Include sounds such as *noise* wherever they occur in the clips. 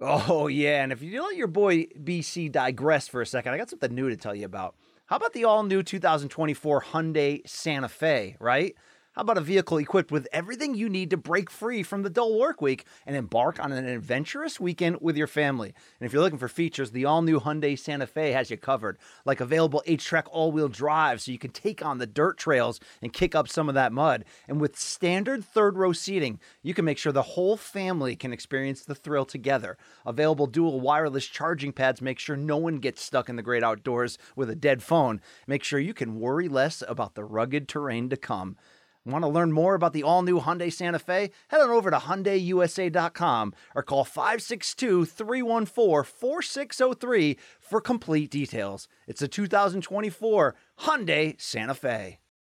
Oh, yeah. And if you let your boy BC digress for a second, I got something new to tell you about. How about the all new 2024 Hyundai Santa Fe, right? How about a vehicle equipped with everything you need to break free from the dull work week and embark on an adventurous weekend with your family? And if you're looking for features, the all new Hyundai Santa Fe has you covered, like available H-Track all-wheel drive so you can take on the dirt trails and kick up some of that mud. And with standard third row seating, you can make sure the whole family can experience the thrill together. Available dual wireless charging pads make sure no one gets stuck in the great outdoors with a dead phone. Make sure you can worry less about the rugged terrain to come. Want to learn more about the all new Hyundai Santa Fe? Head on over to HyundaiUSA.com or call 562 314 4603 for complete details. It's a 2024 Hyundai Santa Fe.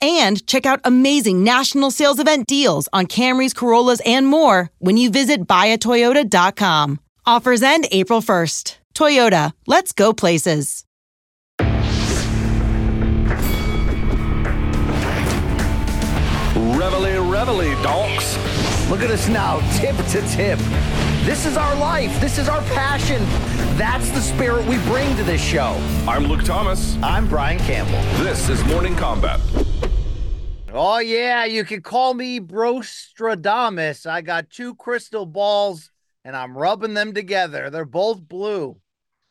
and check out amazing national sales event deals on Camrys, Corollas, and more when you visit buyatoyota.com. Offers end April 1st. Toyota, let's go places. Reveille, reveille, donks. Look at us now, tip to tip. This is our life. This is our passion. That's the spirit we bring to this show. I'm Luke Thomas. I'm Brian Campbell. This is Morning Kombat. Oh, yeah, you can call me Brostradamus. I got two crystal balls and I'm rubbing them together. They're both blue.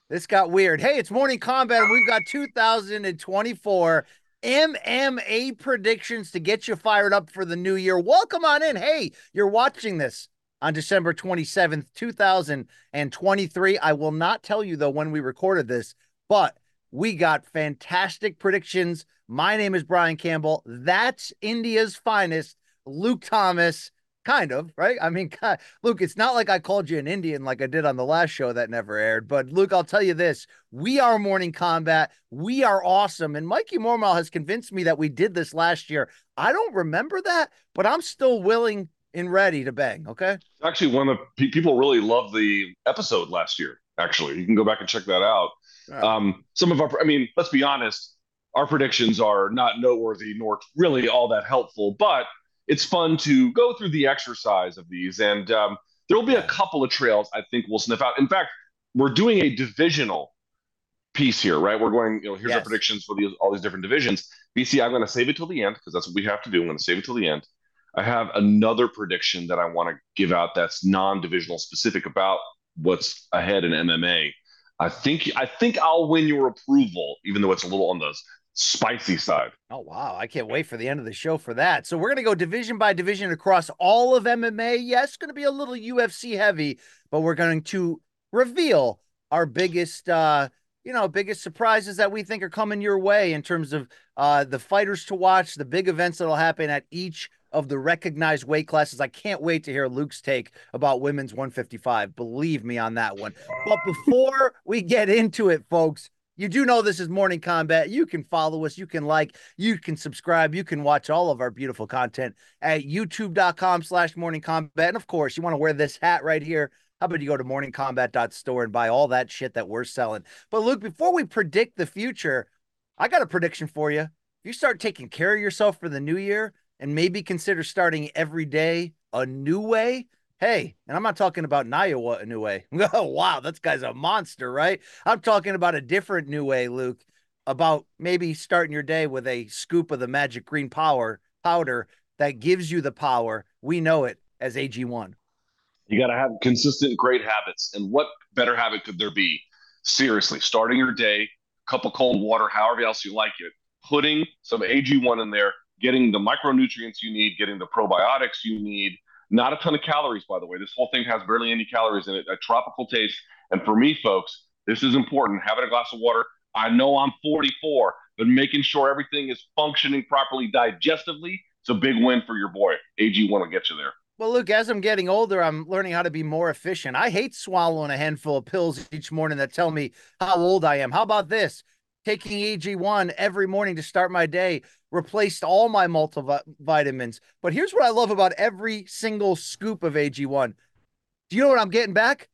This got weird. Hey, it's Morning Kombat, and we've got 2024 MMA predictions to get you fired up for the new year. Welcome on in. Hey, you're watching this on December 27th, 2023. I will not tell you, though, when we recorded this, but we got fantastic predictions. My name is Brian Campbell. That's India's finest, Luke Thomas. Kind of, right? I mean, God, Luke, it's not like I called you an Indian like I did on the last show that never aired. But Luke, I'll tell you this we are Morning Kombat. We are awesome. And Mikey Mormal has convinced me that we did this last year. I don't remember that, but I'm still willing and ready to bang. Okay. Actually, one of the people really loved the episode last year. Actually, you can go back and check that out. Right. Um, some of our, I mean, let's be honest, our predictions are not noteworthy nor really all that helpful, but it's fun to go through the exercise of these. And um, there will be a couple of trails I think we'll sniff out. In fact, we're doing a divisional piece here, right? We're going, you know, here's our predictions for these, all these different divisions. BC, I'm going to save it till the end because that's what we have to do. I'm going to save it till the end. I have another prediction that I want to give out that's non-divisional specific about what's ahead in MMA. I think I think I'll win your approval, even though it's a little on the spicy side. Oh wow, I can't wait for the end of the show for that. So we're to go division by division across all of MMA. Yes, going to be a little UFC heavy, but we're going to reveal our biggest uh you know, biggest surprises that we think are coming your way in terms of uh the fighters to watch, the big events that'll happen at each of the recognized weight classes. I can't wait to hear Luke's take about women's 155. Believe me on that one. But before we get into it, folks, you do know this is Morning Kombat. You can follow us, you can like, you can subscribe, you can watch all of our beautiful content at youtube.com slash morning kombat. And of course, you want to wear this hat right here. How about you go to morningkombat.store and buy all that shit that we're selling? But Luke, before we predict the future, I got a prediction for you. If you start taking care of yourself for the new year and maybe consider starting every day a new way, Hey, and I'm not talking about Niowa a new way. *laughs* Oh, wow, that guy's a monster, right? I'm talking about a different new way, Luke, about maybe starting your day with a scoop of the magic green power powder that gives you the power. We know it as AG1. You got to have consistent great habits. And what better habit could there be? Seriously, starting your day, cup of cold water, however else you like it, putting some AG1 in there, getting the micronutrients you need, getting the probiotics you need, Not a ton of calories, by the way. This whole thing has barely any calories in it, a tropical taste. And for me, folks, this is important. Having a glass of water. I know I'm 44, but making sure everything is functioning properly digestively, it's a big win for your boy. AG1 will get you there. Well, Luke, as I'm getting older, I'm learning how to be more efficient. I hate swallowing a handful of pills each morning that tell me how old I am. How about this? Taking AG1 every morning to start my day replaced all my multivitamins. But here's what I love about every single scoop of AG1. Do you know what I'm getting back?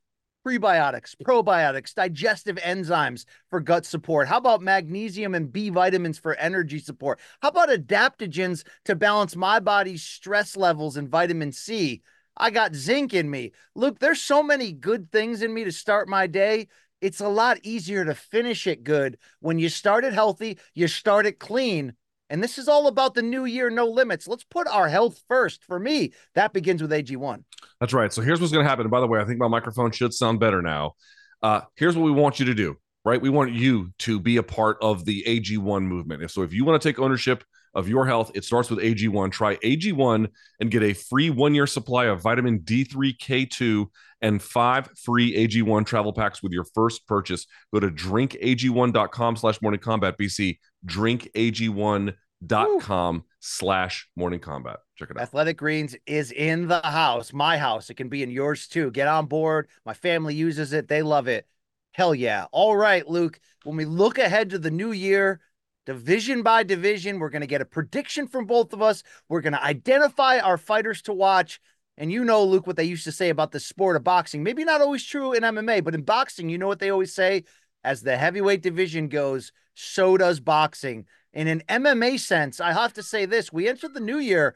prebiotics, probiotics, digestive enzymes for gut support? How about magnesium and B vitamins for energy support? How about adaptogens to balance my body's stress levels and vitamin C? I got zinc in me. Luke, there's so many good things in me to start my day. It's a lot easier to finish it good when you start it healthy, you start it clean. And this is all about the new year, no limits. Let's put our health first. For me, that begins with AG1. That's right. So here's what's going to happen. And by the way, I think my microphone should sound better now. Uh, here's what we want you to do, right? We want you to be a part of the AG1 movement. So if you want to take ownership of your health, it starts with AG1. Try AG1 and get a free one year supply of vitamin D3, K2, and five free AG1 travel packs with your first purchase. Go to drinkag1.com slash morning kombat BC. Drinkag1.com slash morning kombat. Check it out. Athletic Greens is in the house, my house. It can be in yours too. Get on board. My family uses it, they love it. Hell yeah. All right, Luke. When we look ahead to the new year, division by division, we're going to get a prediction from both of us. We're going to identify our fighters to watch. And you know, Luke, what they used to say about the sport of boxing. Maybe not always true in MMA, but in boxing, you know what they always say? As the heavyweight division goes, so does boxing. In an MMA sense, I have to say this we entered the new year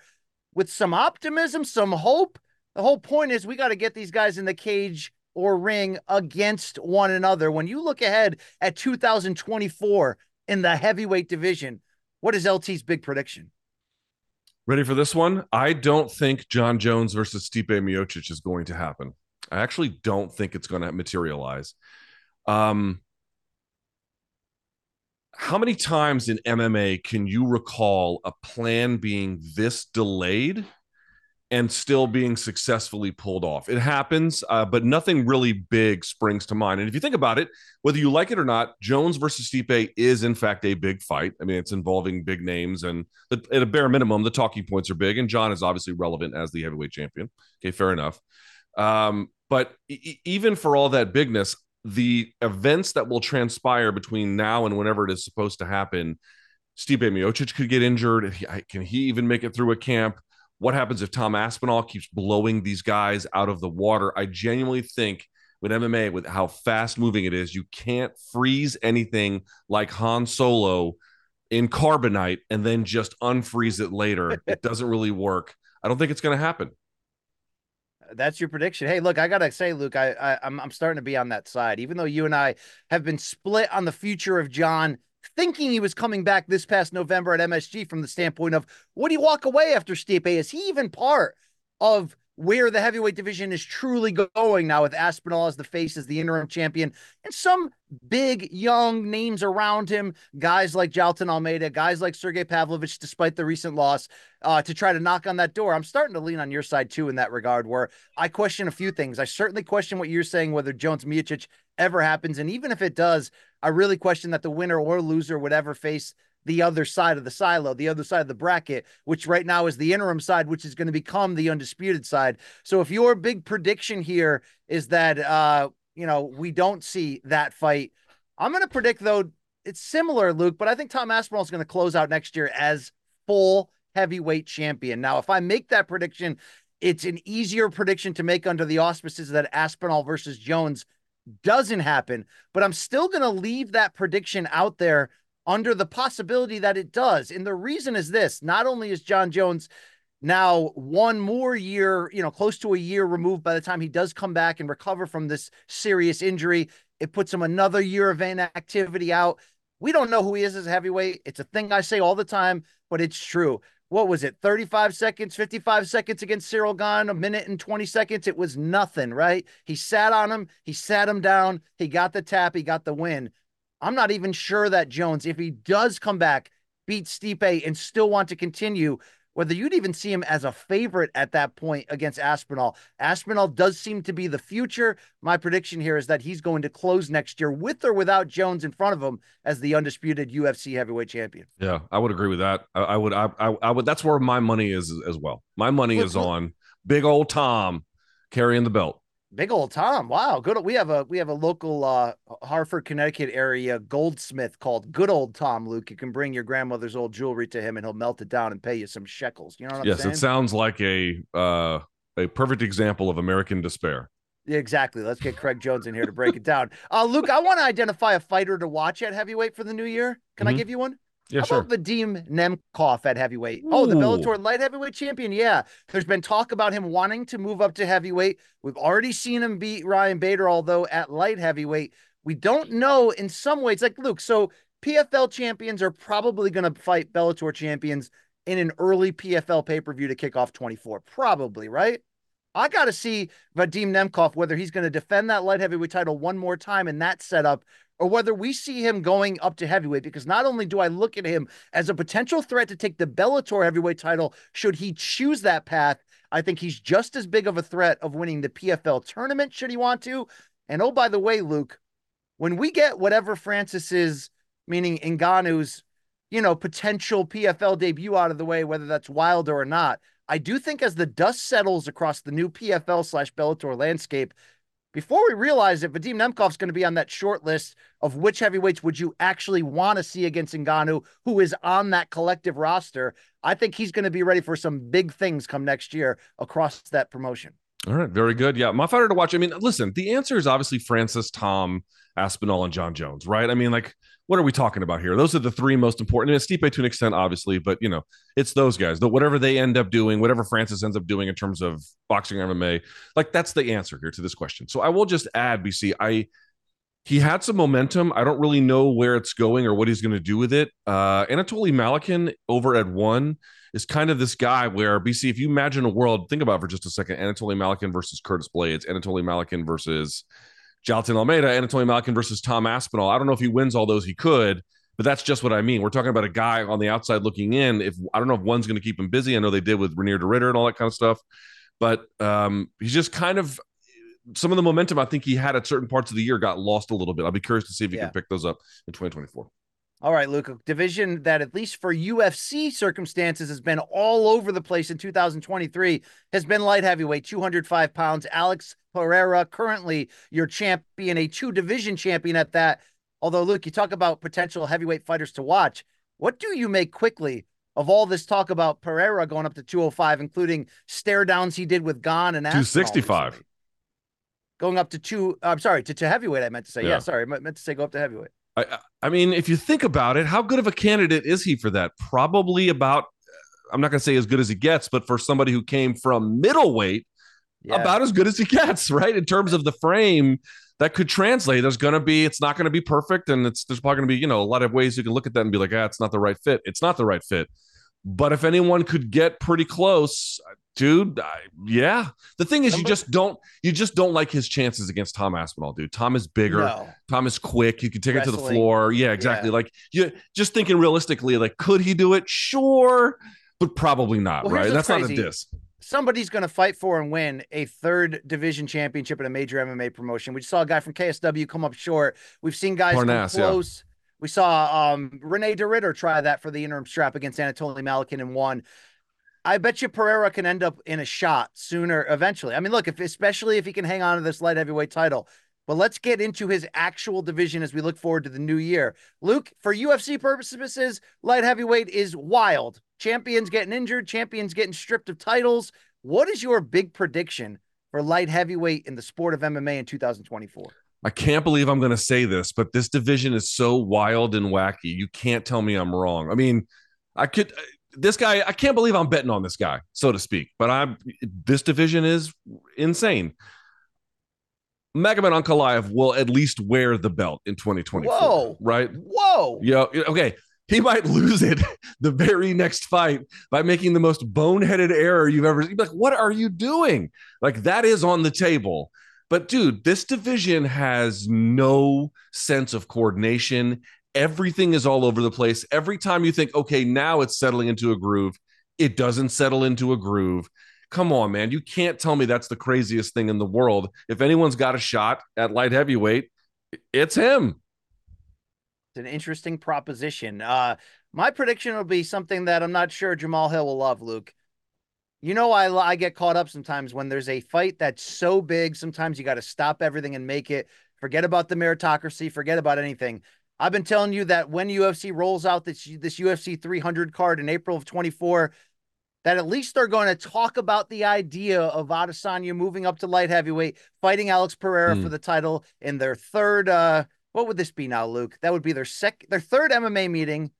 with some optimism, some hope. The whole point is we got to get these guys in the cage or ring against one another. When you look ahead at 2024 in the heavyweight division, what is LT's big prediction? Ready for this one? I don't think Jon Jones versus Stipe Miocic is going to happen. I actually don't think it's going to materialize. Um, how many times in MMA can you recall a plan being this delayed and still being successfully pulled off? It happens, uh, but nothing really big springs to mind. And if you think about it, whether you like it or not, Jones versus Stipe is in fact a big fight. I mean, it's involving big names, and at a bare minimum, the talking points are big. And Jon is obviously relevant as the heavyweight champion. Okay, fair enough. Um, but e- even for all that bigness, the events that will transpire between now and whenever it is supposed to happen, Stipe Miocic could get injured. Can he even make it through a camp? What happens if Tom Aspinall keeps blowing these guys out of the water? I genuinely think with MMA, with how fast moving it is, you can't freeze anything like Han Solo in carbonite and then just unfreeze it later. *laughs* it doesn't really work. I don't think it's going to happen that's your prediction. Hey, look, I gotta say, Luke, I, I I'm I'm starting to be on that side. Even though you and I have been split on the future of Jon, thinking he was coming back this past November at MSG from the standpoint of would he walk away after Stipe? Is he even part of where the heavyweight division is truly going now with Aspinall as the face as the interim champion and some big young names around him, guys like Jailton Almeida, guys like Sergey Pavlovich, despite the recent loss, uh, to try to knock on that door. I'm starting to lean on your side too in that regard, where I question a few things. I certainly question what you're saying, whether Jones Miocic ever happens. And even if it does, I really question that the winner or loser would ever face the other side of the silo, the other side of the bracket, which right now is the interim side, which is going to become the undisputed side. So if your big prediction here is that uh, you know, we don't see that fight, I'm going to predict though it's similar, Luke, but I think Tom Aspinall is going to close out next year as full heavyweight champion. Now, if I make that prediction, it's an easier prediction to make under the auspices that Aspinall versus Jones doesn't happen, but I'm still going to leave that prediction out there under the possibility that it does. And the reason is this not only is Jon Jones now one more year, you know, close to a year removed by the time he does come back and recover from this serious injury, it puts him another year of inactivity out. We don't know who he is as a heavyweight. It's a thing I say all the time, but it's true. What was it? 35 seconds, 55 seconds against Cyril Gane, a minute and 20 seconds. It was nothing, right? He sat on him, he sat him down, he got the tap, he got the win. I'm not even sure that Jones, if he does come back, beat Stipe and still want to continue, whether you'd even see him as a favorite at that point against Aspinall. Aspinall does seem to be the future. My prediction here is that he's going to close next year with or without Jones in front of him as the undisputed UFC heavyweight champion. Yeah, I would agree with that. I, I would, I, I, I would. That's where my money is as well. My money is on big old Tom carrying the belt. Big old Tom. Wow. Good. We have a we have a local uh Hartford, Connecticut area goldsmith called Good Old Tom Luke. You can bring your grandmother's old jewelry to him and he'll melt it down and pay you some shekels. You know what I'm yes, saying? Yes, it sounds like a uh, a perfect example of American despair. Yeah, exactly. Let's get Craig Jones in here to break it down. Uh Luke, I want to identify a fighter to watch at heavyweight for the new year. Can I Mhm. give you one? Yeah, How sure. about Vadim Nemkov at heavyweight? Oh, the Ooh. Bellator light heavyweight champion. Yeah, there's been talk about him wanting to move up to heavyweight. We've already seen him beat Ryan Bader, although at light heavyweight, we don't know in some ways. Like Luke, so PFL champions are probably going to fight Bellator champions in an early PFL pay per view to kick off 24. Probably, right? I got to see Vadim Nemkov whether he's going to defend that light heavyweight title one more time in that setup or whether we see him going up to heavyweight because not only do I look at him as a potential threat to take the Bellator heavyweight title should he choose that path, I think he's just as big of a threat of winning the PFL tournament should he want to. And oh by the way, Luke, when we get whatever Francis's meaning Ngannou's, you know, potential PFL debut out of the way, whether that's Wilder or not, I do think as the dust settles across the new PFL slash Bellator landscape, before we realize that Vadim Nemkov's going to be on that short list of which heavyweights would you actually want to see against Ngannou, who is on that collective roster, I think he's going to be ready for some big things come next year across that promotion. All right, very good. Yeah, my fighter to watch. I mean, listen, the answer is obviously Francis, Tom, Aspinall, and Jon Jones, right? I mean, like, what are we talking about here? Those are the three most important. And Stipe to an extent, obviously, but you know, it's those guys. The, whatever they end up doing, whatever Francis ends up doing in terms of boxing MMA, like that's the answer here to this question. So I will just add, BC, I he had some momentum. I don't really know where it's going or what he's going to do with it. Uh, Anatoly Malykhin over at one is kind of this guy where BC, if you imagine a world, think about for just a second. Anatoly Malykhin versus Curtis Blaydes, Anatoly Malykhin versus Jailton Almeida, Anatoly Malykhin versus Tom Aspinall. I don't know if he wins all those, he could, but that's just what I mean. We're talking about a guy on the outside looking in. If I don't know if one's going to keep him busy, I know they did with Reinier de Ridder and all that kind of stuff, but um, he's just kind of some of the momentum I think he had at certain parts of the year got lost a little bit. I'll be curious to see if he Yeah. can pick those up in 2024. All right, Luke, a division that, at least for UFC circumstances, has been all over the place in 2023 has been light heavyweight, 205 pounds. Alex Pereira, currently your champion, a two division champion at that. Although, Luke, you talk about potential heavyweight fighters to watch. What do you make quickly of all this talk about Pereira going up to 205, including stare downs he did with Gon and 265. Going up to two, I'm sorry, to, to heavyweight, I meant to say. Yeah, Yeah. sorry, I meant to say go up to heavyweight. I, I- mean, if you think about it, how good of a candidate is he for that? Probably about, I'm not going to say as good as he gets, but for somebody who came from middleweight, Yeah. about as good as he gets, *laughs* right? In terms of the frame that could translate. There's going to be, it's not going to be perfect. And it's, there's probably going to be, you know, a lot of ways you can look at that and be like, ah, it's not the right fit. It's not the right fit. But if anyone could get pretty close, dude, I, yeah. The thing is, you just don't, you just don't like his chances against Tom Aspinall, dude. Tom is bigger. No. Tom is quick. He can take it to the floor. Yeah, exactly. Yeah. Like you just thinking realistically, like could he do it? Sure, but probably not. Well, right? That's not a crazy. diss. somebody's going to fight for and win a third division championship in a major MMA promotion. We saw a guy from KSW come up short. We've seen guys Parnasse, come yeah. close. We saw um, Rene de Ridder try that for the interim strap against Anatoly Malykhin and won. I bet you Pereira can end up in a shot sooner, eventually. I mean, look, if especially if he can hang on to this light heavyweight title. But let's get into his actual division as we look forward to the new year. Luke, for UFC purposes, light heavyweight is wild. Champions getting injured, champions getting stripped of titles. What is your big prediction for light heavyweight in the sport of MMA in 2024? I can't believe I'm going to say this, but this division is so wild and wacky. You can't tell me I'm wrong. I mean, I could. This guy, I can't believe I'm betting on this guy, so to speak. But I'm. This division is insane. Magomed Ankalaev will at least wear the belt in 2024. Whoa. Right? Whoa. Yeah. Okay. He might *laughs* lose it the very next fight by making the most boneheaded error you've ever. You'd like, what are you doing? Like that is on the table. But dude, this division has no sense of coordination. Everything is all over the place. Every time you think, okay, now it's settling into a groove, It doesn't settle into a groove. Come on, man. You can't tell me that's the craziest thing in the world. If anyone's got a shot at light heavyweight, it's him. It's an interesting proposition. Uh, my prediction will be something that I'm not sure Jamal Hill will love, Luke. You know, I, I get caught up sometimes when there's a fight that's so big. Sometimes you got to stop everything and make it. Forget about the meritocracy. Forget about anything. I've been telling you that when UFC rolls out this this UFC 300 card in April of 24, that at least they're going to talk about the idea of Adesanya moving up to light heavyweight, fighting Alex Pereira mm. for the title in their third. uh What would this be now, Luke? That would be their sec their third MMA meeting,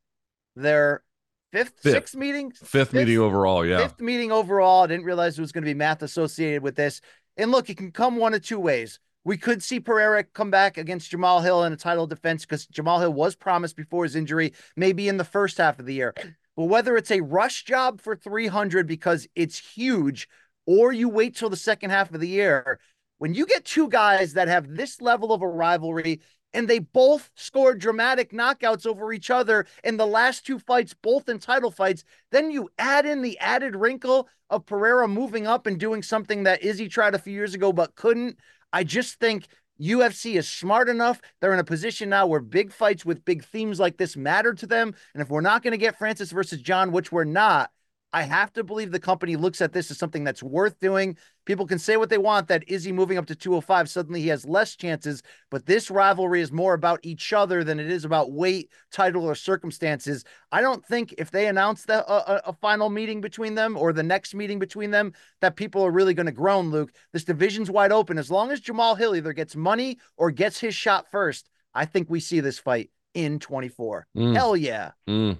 their fifth, fifth. sixth meeting, fifth, fifth, meeting overall. Yeah, fifth meeting overall. I didn't realize it was going to be math associated with this. And look, it can come one of two ways. We could see Pereira come back against Jamal Hill in a title defense because Jamal Hill was promised before his injury, maybe in the first half of the year. But whether it's a rush job for 300 because it's huge, or you wait till the second half of the year, when you get two guys that have this level of a rivalry and they both scored dramatic knockouts over each other in the last two fights, both in title fights. Then you add in the added wrinkle of Pereira moving up and doing something that Izzy tried a few years ago but couldn't. I just think UFC is smart enough. They're in a position now where big fights with big themes like this matter to them. And if we're not going to get Francis versus Jon, which we're not, I have to believe the company looks at this as something that's worth doing. People can say what they want that is he moving up to 205? Suddenly he has less chances, but this rivalry is more about each other than it is about weight, title, or circumstances. I don't think if they announce the, a, a final meeting between them or the next meeting between them, that people are really going to groan, Luke. This division's wide open. As long as Jamal Hill either gets money or gets his shot first, I think we see this fight in 24. Mm. Hell yeah. Mm.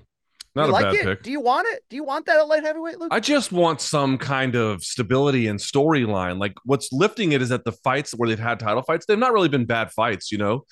Not you a like bad it? pick. Do you want it? Do you want that at light heavyweight, Luke? I just want some kind of stability and storyline. Like what's lifting it is that the fights where they've had title fights, they've not really been bad fights, you know?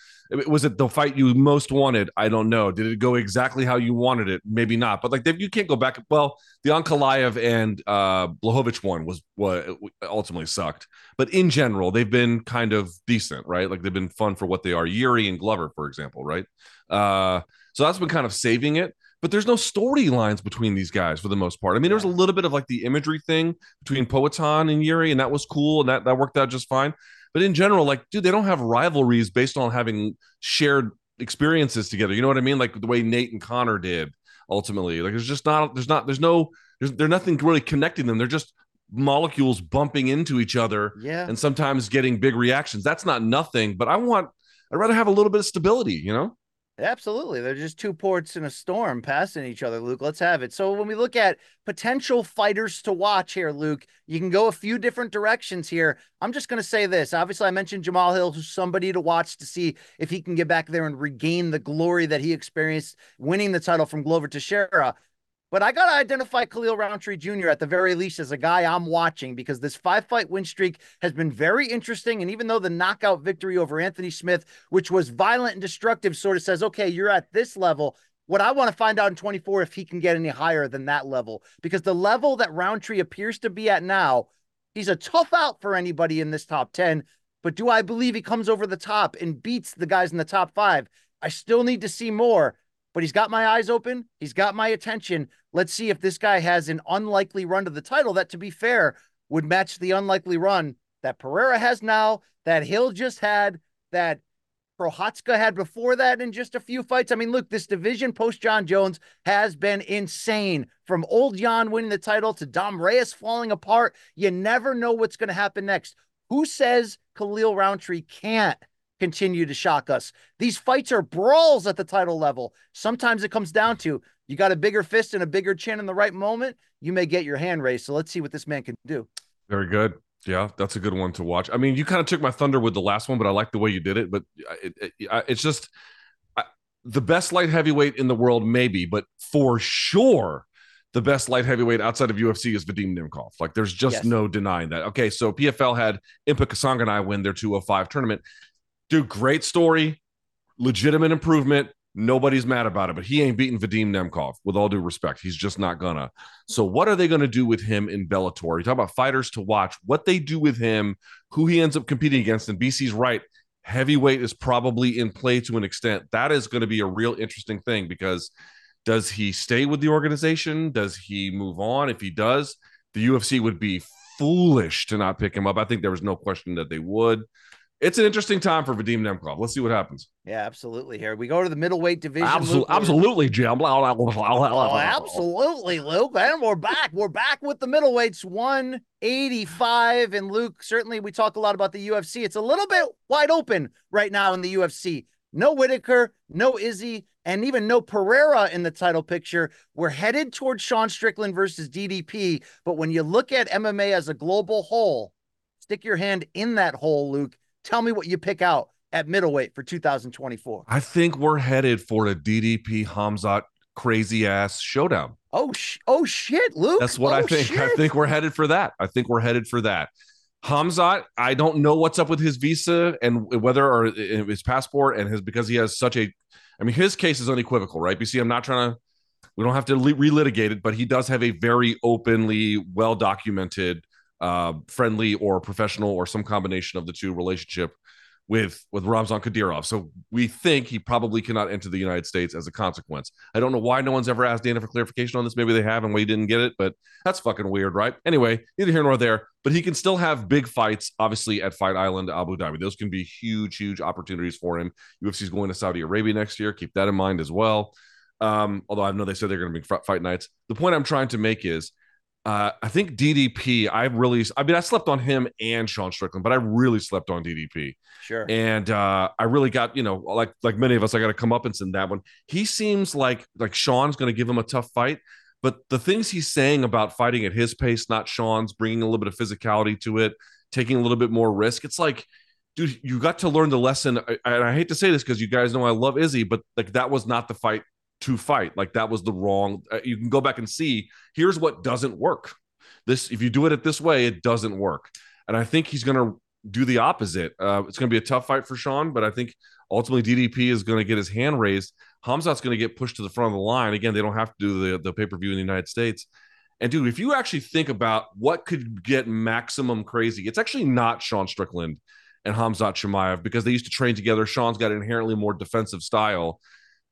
Was it the fight you most wanted? I don't know. Did it go exactly how you wanted it? Maybe not. But like you can't go back. Well, the Ankalaev and uh Blachowicz one was what ultimately sucked. But in general, they've been kind of decent, right? Like they've been fun for what they are. Yuri and Glover, for example, right? Uh so that's been kind of saving it but there's no storylines between these guys for the most part. I mean, there was a little bit of like the imagery thing between Poatan and Yuri, and that was cool, and that that worked out just fine. But in general, like, dude, they don't have rivalries based on having shared experiences together. You know what I mean? Like the way Nate and Conor did ultimately. Like, there's just not, there's not, there's no, there's, there's nothing really connecting them. They're just molecules bumping into each other, yeah, and sometimes getting big reactions. That's not nothing. But I want, I'd rather have a little bit of stability. You know? Absolutely. They're just two ports in a storm passing each other, Luke. Let's have it. So, when we look at potential fighters to watch here, Luke, you can go a few different directions here. I'm just going to say this. Obviously, I mentioned Jamal Hill, who's somebody to watch to see if he can get back there and regain the glory that he experienced winning the title from Glover Teixeira. But I got to identify Khalil Rountree Jr. at the very least as a guy I'm watching because this five fight win streak has been very interesting. And even though the knockout victory over Anthony Smith, which was violent and destructive, sort of says, okay, you're at this level. What I want to find out in 24 if he can get any higher than that level because the level that Rountree appears to be at now, he's a tough out for anybody in this top 10. But do I believe he comes over the top and beats the guys in the top five? I still need to see more but he's got my eyes open. He's got my attention. Let's see if this guy has an unlikely run to the title that, to be fair, would match the unlikely run that Pereira has now, that Hill just had, that Prochazka had before that in just a few fights. I mean, look, this division post Jon Jones has been insane. From old Jan winning the title to Dom Reyes falling apart, you never know what's going to happen next. Who says Khalil Rountree can't continue to shock us. These fights are brawls at the title level. Sometimes it comes down to you got a bigger fist and a bigger chin in the right moment, you may get your hand raised. So let's see what this man can do. Very good. Yeah, that's a good one to watch. I mean, you kind of took my thunder with the last one, but I like the way you did it. But uh, it, it, it's just I, the best light heavyweight in the world, maybe, but for sure, the best light heavyweight outside of UFC is Vadim Nemkov. Like, there's just yes. no denying that. Okay, so PFL had Impa Kasanganay win their 205 tournament. Dude, great story, legitimate improvement. Nobody's mad about it, but he ain't beating Vadim Nemkov with all due respect. He's just not gonna. So, what are they gonna do with him in Bellator? You talk about fighters to watch, what they do with him, who he ends up competing against. And BC's right. Heavyweight is probably in play to an extent. That is to be a real interesting thing because Does he stay with the organization? Does he move on? If he does, the UFC would be foolish to not pick him up. I think there was no question that they would. It's an interesting time for Vadim Nemkov. Let's see what happens. Yeah, absolutely. Here we go to the middleweight division. Absolutely, Luke. absolutely, Jim. Oh, absolutely, Luke. And we're back. We're back with the middleweights 185. And Luke, certainly we talk a lot about the UFC. It's a little bit wide open right now in the UFC. No Whitaker, no Izzy, and even no Pereira in the title picture. We're headed towards Sean Strickland versus DDP. But when you look at MMA as a global whole, stick your hand in that hole, Luke. Tell me what you pick out at middleweight for 2024. I think we're headed for a DDP Hamzat crazy ass showdown. Oh, sh- oh shit, Luke. That's what oh, I think. Shit. I think we're headed for that. I think we're headed for that. Hamzat, I don't know what's up with his visa and whether or his passport and his because he has such a. I mean, his case is unequivocal, right? BC, I'm not trying to. We don't have to relitigate it, but he does have a very openly, well documented, uh, friendly or professional or some combination of the two relationship with with Ramzan Kadyrov. So we think he probably cannot enter the United States as a consequence. I don't know why no one's ever asked Dana for clarification on this. Maybe they have and we didn't get it, but that's fucking weird, right? Anyway, neither here nor there. But he can still have big fights, obviously at Fight Island, Abu Dhabi. Those can be huge, huge opportunities for him. UFC's going to Saudi Arabia next year. Keep that in mind as well. Um, although I know they said they're going to be fight nights. The point I'm trying to make is uh, I think DDP, I really, I mean, I slept on him and Sean Strickland, but I really slept on DDP. Sure. And uh, I really got, you know, like like many of us, I got to come up and send that one. He seems like like Sean's going to give him a tough fight, but the things he's saying about fighting at his pace, not Sean's, bringing a little bit of physicality to it, taking a little bit more risk. It's like, dude, you got to learn the lesson. And I hate to say this because you guys know I love Izzy, but like that was not the fight to fight. Like that was the wrong. Uh, you can go back and see. Here's what doesn't work. This, if you do it this way, it doesn't work. And I think he's going to do the opposite. Uh, it's going to be a tough fight for Sean, but I think ultimately DDP is going to get his hand raised. Hamzat's going to get pushed to the front of the line. Again, they don't have to do the, the pay per view in the United States. And dude, if you actually think about what could get maximum crazy, it's actually not Sean Strickland and Hamzat Chimaev because they used to train together. Sean's got an inherently more defensive style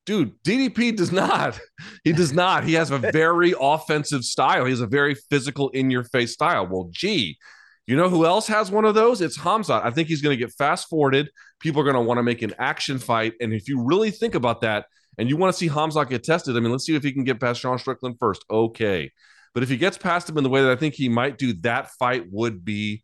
dude, DDP does not. He does not. He has a *laughs* very offensive style. He has a very physical, in your face style. Well, gee, you know who else has one of those? It's Hamzat. I think he's going to get fast forwarded. People are going to want to make an action fight. And if you really think about that and you want to see Hamzat get tested, I mean, let's see if he can get past Sean Strickland first. Okay. But if he gets past him in the way that I think he might do, that fight would be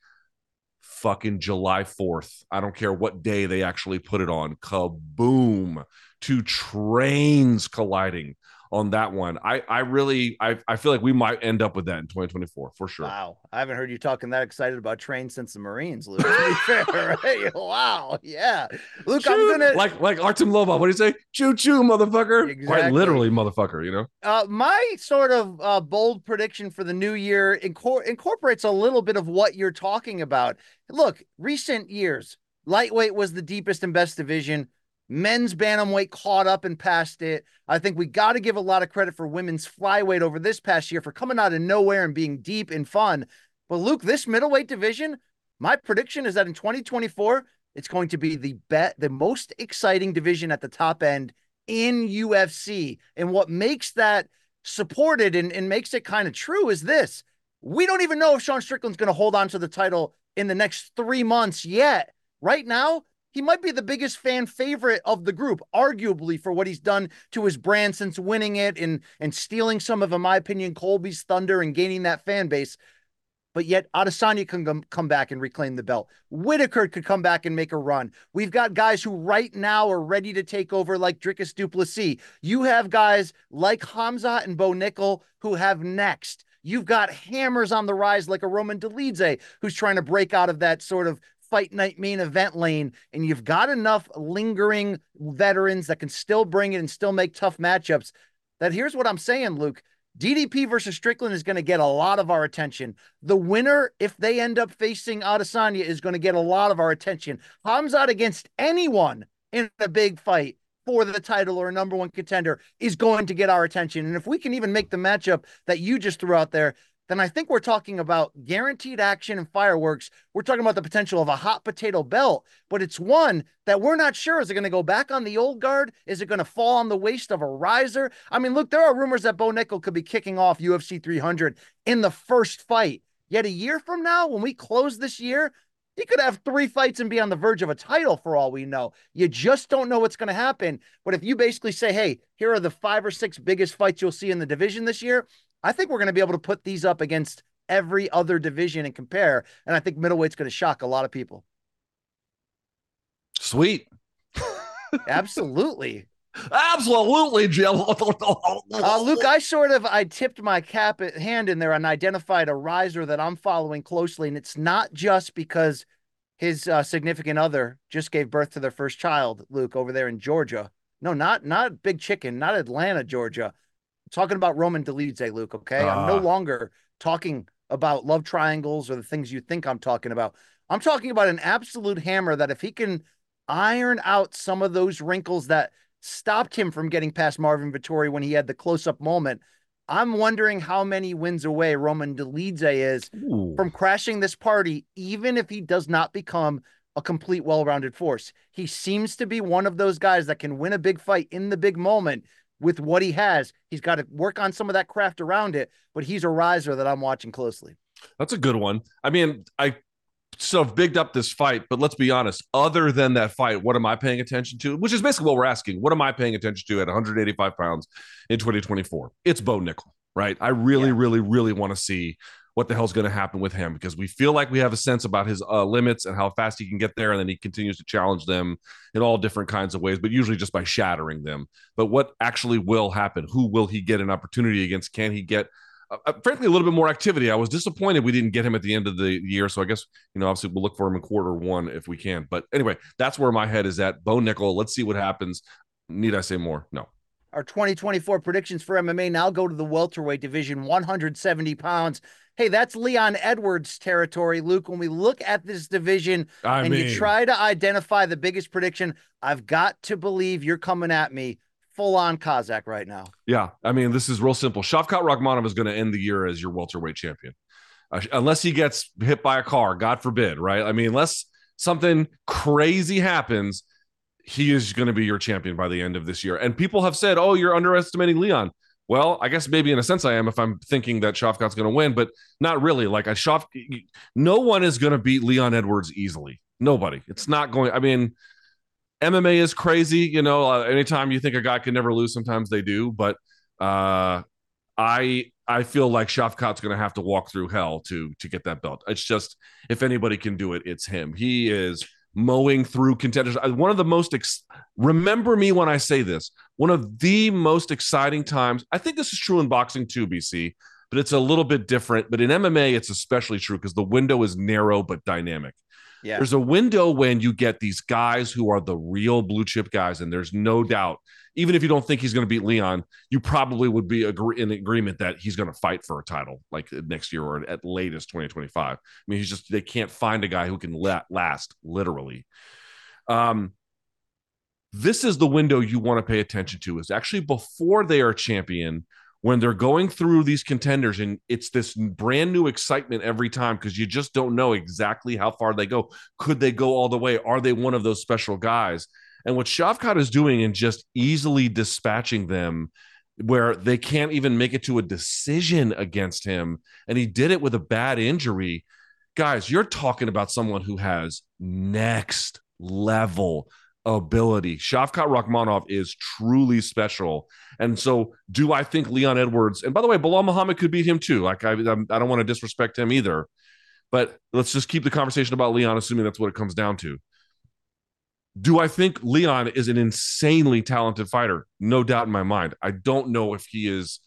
fucking July 4th. I don't care what day they actually put it on. Kaboom two trains colliding on that one. I I really I, I feel like we might end up with that in 2024 for sure. Wow. I haven't heard you talking that excited about trains since the Marines, Luke. Fair, *laughs* right? *laughs* Wow. Yeah. Luke, choo, I'm gonna like like Artem Lobov. What do you say? Choo choo, motherfucker. Exactly. Quite literally, motherfucker, you know? Uh my sort of uh bold prediction for the new year incor- incorporates a little bit of what you're talking about. Look, recent years, lightweight was the deepest and best division. Men's bantamweight caught up and passed it. I think we got to give a lot of credit for women's flyweight over this past year for coming out of nowhere and being deep and fun. But Luke, this middleweight division, my prediction is that in 2024, it's going to be the bet the most exciting division at the top end in UFC. And what makes that supported and, and makes it kind of true is this. We don't even know if Sean Strickland's going to hold on to the title in the next three months yet. Right now, he might be the biggest fan favorite of the group, arguably for what he's done to his brand since winning it and and stealing some of, in my opinion, Colby's thunder and gaining that fan base. But yet Adesanya can come back and reclaim the belt. Whitaker could come back and make a run. We've got guys who right now are ready to take over, like Dricus Du Plessis. You have guys like Hamza and Bo Nickal who have next. You've got hammers on the rise like a Roman Dolidze who's trying to break out of that sort of fight night main event lane, and you've got enough lingering veterans that can still bring it and still make tough matchups. That here's what I'm saying, Luke. DDP versus Strickland is going to get a lot of our attention. The winner, if they end up facing Adesanya, is going to get a lot of our attention. Hamzat against anyone in a big fight for the title or a number one contender is going to get our attention. And if we can even make the matchup that you just threw out there, then I think we're talking about guaranteed action and fireworks. We're talking about the potential of a hot potato belt, but it's one that we're not sure. Is it going to go back on the old guard? Is it going to fall on the waist of a riser? I mean, look, there are rumors that Bo Nickal could be kicking off UFC 300 in the first fight. Yet a year from now, when we close this year, he could have three fights and be on the verge of a title for all we know. You just don't know what's going to happen. But if you basically say, hey, here are the five or six biggest fights you'll see in the division this year, I think we're going to be able to put these up against every other division and compare. And I think middleweight's going to shock a lot of people. Sweet. *laughs* *laughs* Absolutely. Absolutely, Jim. *laughs* uh, Luke, I sort of I tipped my cap at hand in there and identified a riser that I'm following closely, and it's not just because his uh, significant other just gave birth to their first child, Luke, over there in Georgia. No, not not Big Chicken, not Atlanta, Georgia talking about Roman Dolidze, Luke. Okay, uh, I'm no ah. longer talking about love triangles or the things you think I'm talking about. I'm talking about an absolute hammer that if he can iron out some of those wrinkles that stopped him from getting past Marvin Vettori when he had the close up moment. I'm wondering how many wins away Roman Dolidze is Ooh. from crashing this party, even if he does not become a complete, well rounded force. He seems to be one of those guys that can win a big fight in the big moment with what he has. He's got to work on some of that craft around it, but he's a riser that I'm watching closely. That's a good one. I mean, I so I've bigged up this fight, but let's be honest. Other than that fight, what am I paying attention to? Which is basically what we're asking. What am I paying attention to at 185 pounds in 2024? It's Bo Nickal, right? I really, yeah. really, really want to see what the hell's going to happen with him because we feel like we have a sense about his uh, limits and how fast he can get there. And then he continues to challenge them in all different kinds of ways, but usually just by shattering them. But what actually will happen? Who will he get an opportunity against? Can he get, uh, uh frankly, a little bit more activity? I was disappointed we didn't get him at the end of the year. So I guess, you know, obviously we'll look for him in quarter one if we can. But anyway, that's where my head is at. Bo Nickal let's see what happens. Need I say more? No our 2024 predictions for MMA now go to the welterweight division, 170 pounds. Hey, that's Leon Edwards territory, Luke. When we look at this division I and mean... you try to identify the biggest prediction, I've got to believe you're coming at me full on Kazakh right now. Yeah, I mean, this is real simple. Shavkat Rakhmonov is going to end the year as your welterweight champion, uh, unless he gets hit by a car, God forbid, right? I mean, unless something crazy happens, he is going to be your champion by the end of this year. And people have said, "Oh, you're underestimating Leon." Well, I guess maybe in a sense I am if I'm thinking that Shavkat's going to win, but not really. Like I Shav, no one is going to beat Leon Edwards easily. Nobody. It's not going. I mean, MMA is crazy. You know, uh, anytime you think a guy can never lose, sometimes they do. But uh, I I feel like Shavkat's going to have to walk through hell to to get that belt. It's just if anybody can do it, it's him. He is mowing through contenders. One of the most ex- remember me when I say this. One of the most exciting times. I think this is true in boxing too, BC, but it's a little bit different. But in MMA, it's especially true because the window is narrow but dynamic. Yeah. There's a window when you get these guys who are the real blue chip guys, and there's no doubt even if you don't think he's going to beat Leon, you probably would be agree- in agreement that he's going to fight for a title like next year or at latest 2025. I mean, he's just they can't find a guy who can la- last literally. Um, this is the window you want to pay attention to. Is actually before they are champion when they're going through these contenders and it's this brand new excitement every time because you just don't know exactly how far they go. Could they go all the way? Are they one of those special guys? And what Shavkat is doing and just easily dispatching them where they can't even make it to a decision against him, and he did it with a bad injury. Guys, you're talking about someone who has next level ability. Shavkat Rakhmonov is truly special. And so, do I think Leon Edwards, and by the way, Belal Muhammad could beat him too. Like, I, I don't want to disrespect him either. But let's just keep the conversation about Leon, assuming that's what it comes down to. Do I think Leon is an insanely talented fighter? No doubt in my mind. I don't know if he is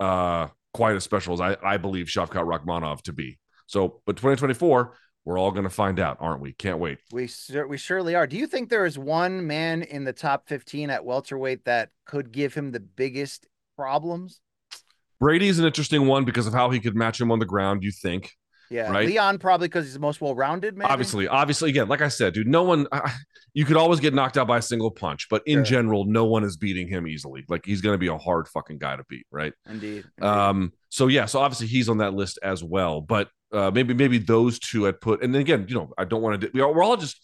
uh, quite as special as I, I believe Shavkat Rakhmonov to be. So, but 2024, we're all going to find out, aren't we? Can't wait. We we surely are. Do you think there is one man in the top 15 at welterweight that could give him the biggest problems? Brady's an interesting one because of how he could match him on the ground. You think? Yeah, Right. Leon probably because he's the most well-rounded. Maybe? Obviously, obviously, again, like I said, dude, no one. You could always get knocked out by a single punch, but in Sure. general, no one is beating him easily. Like he's going to be a hard fucking guy to beat, right? indeed. indeed. Um, so yeah, so obviously he's on that list as well. But uh, maybe maybe those two I'd put. And then again, you know, I don't want to. We are, we're all just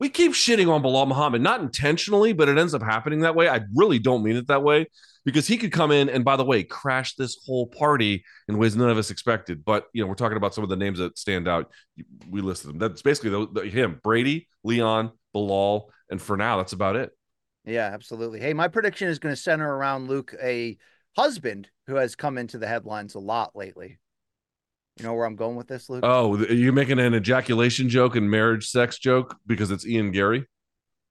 we keep shitting on Belal Muhammad, not intentionally, but it ends up happening that way. I really don't mean it that way because he could come in and by the way, crash this whole party in ways none of us expected. But you know, we're talking about some of the names that stand out. We listed them. That's basically the, the, him, Brady, Leon, Belal, and for now, that's about it. Yeah, absolutely. Hey, my prediction is going to center around Luke, a husband who has come into the headlines a lot lately. You know where I'm going with this, Luke? Oh, th- you're making an ejaculation joke and marriage sex joke because it's Ian Garry.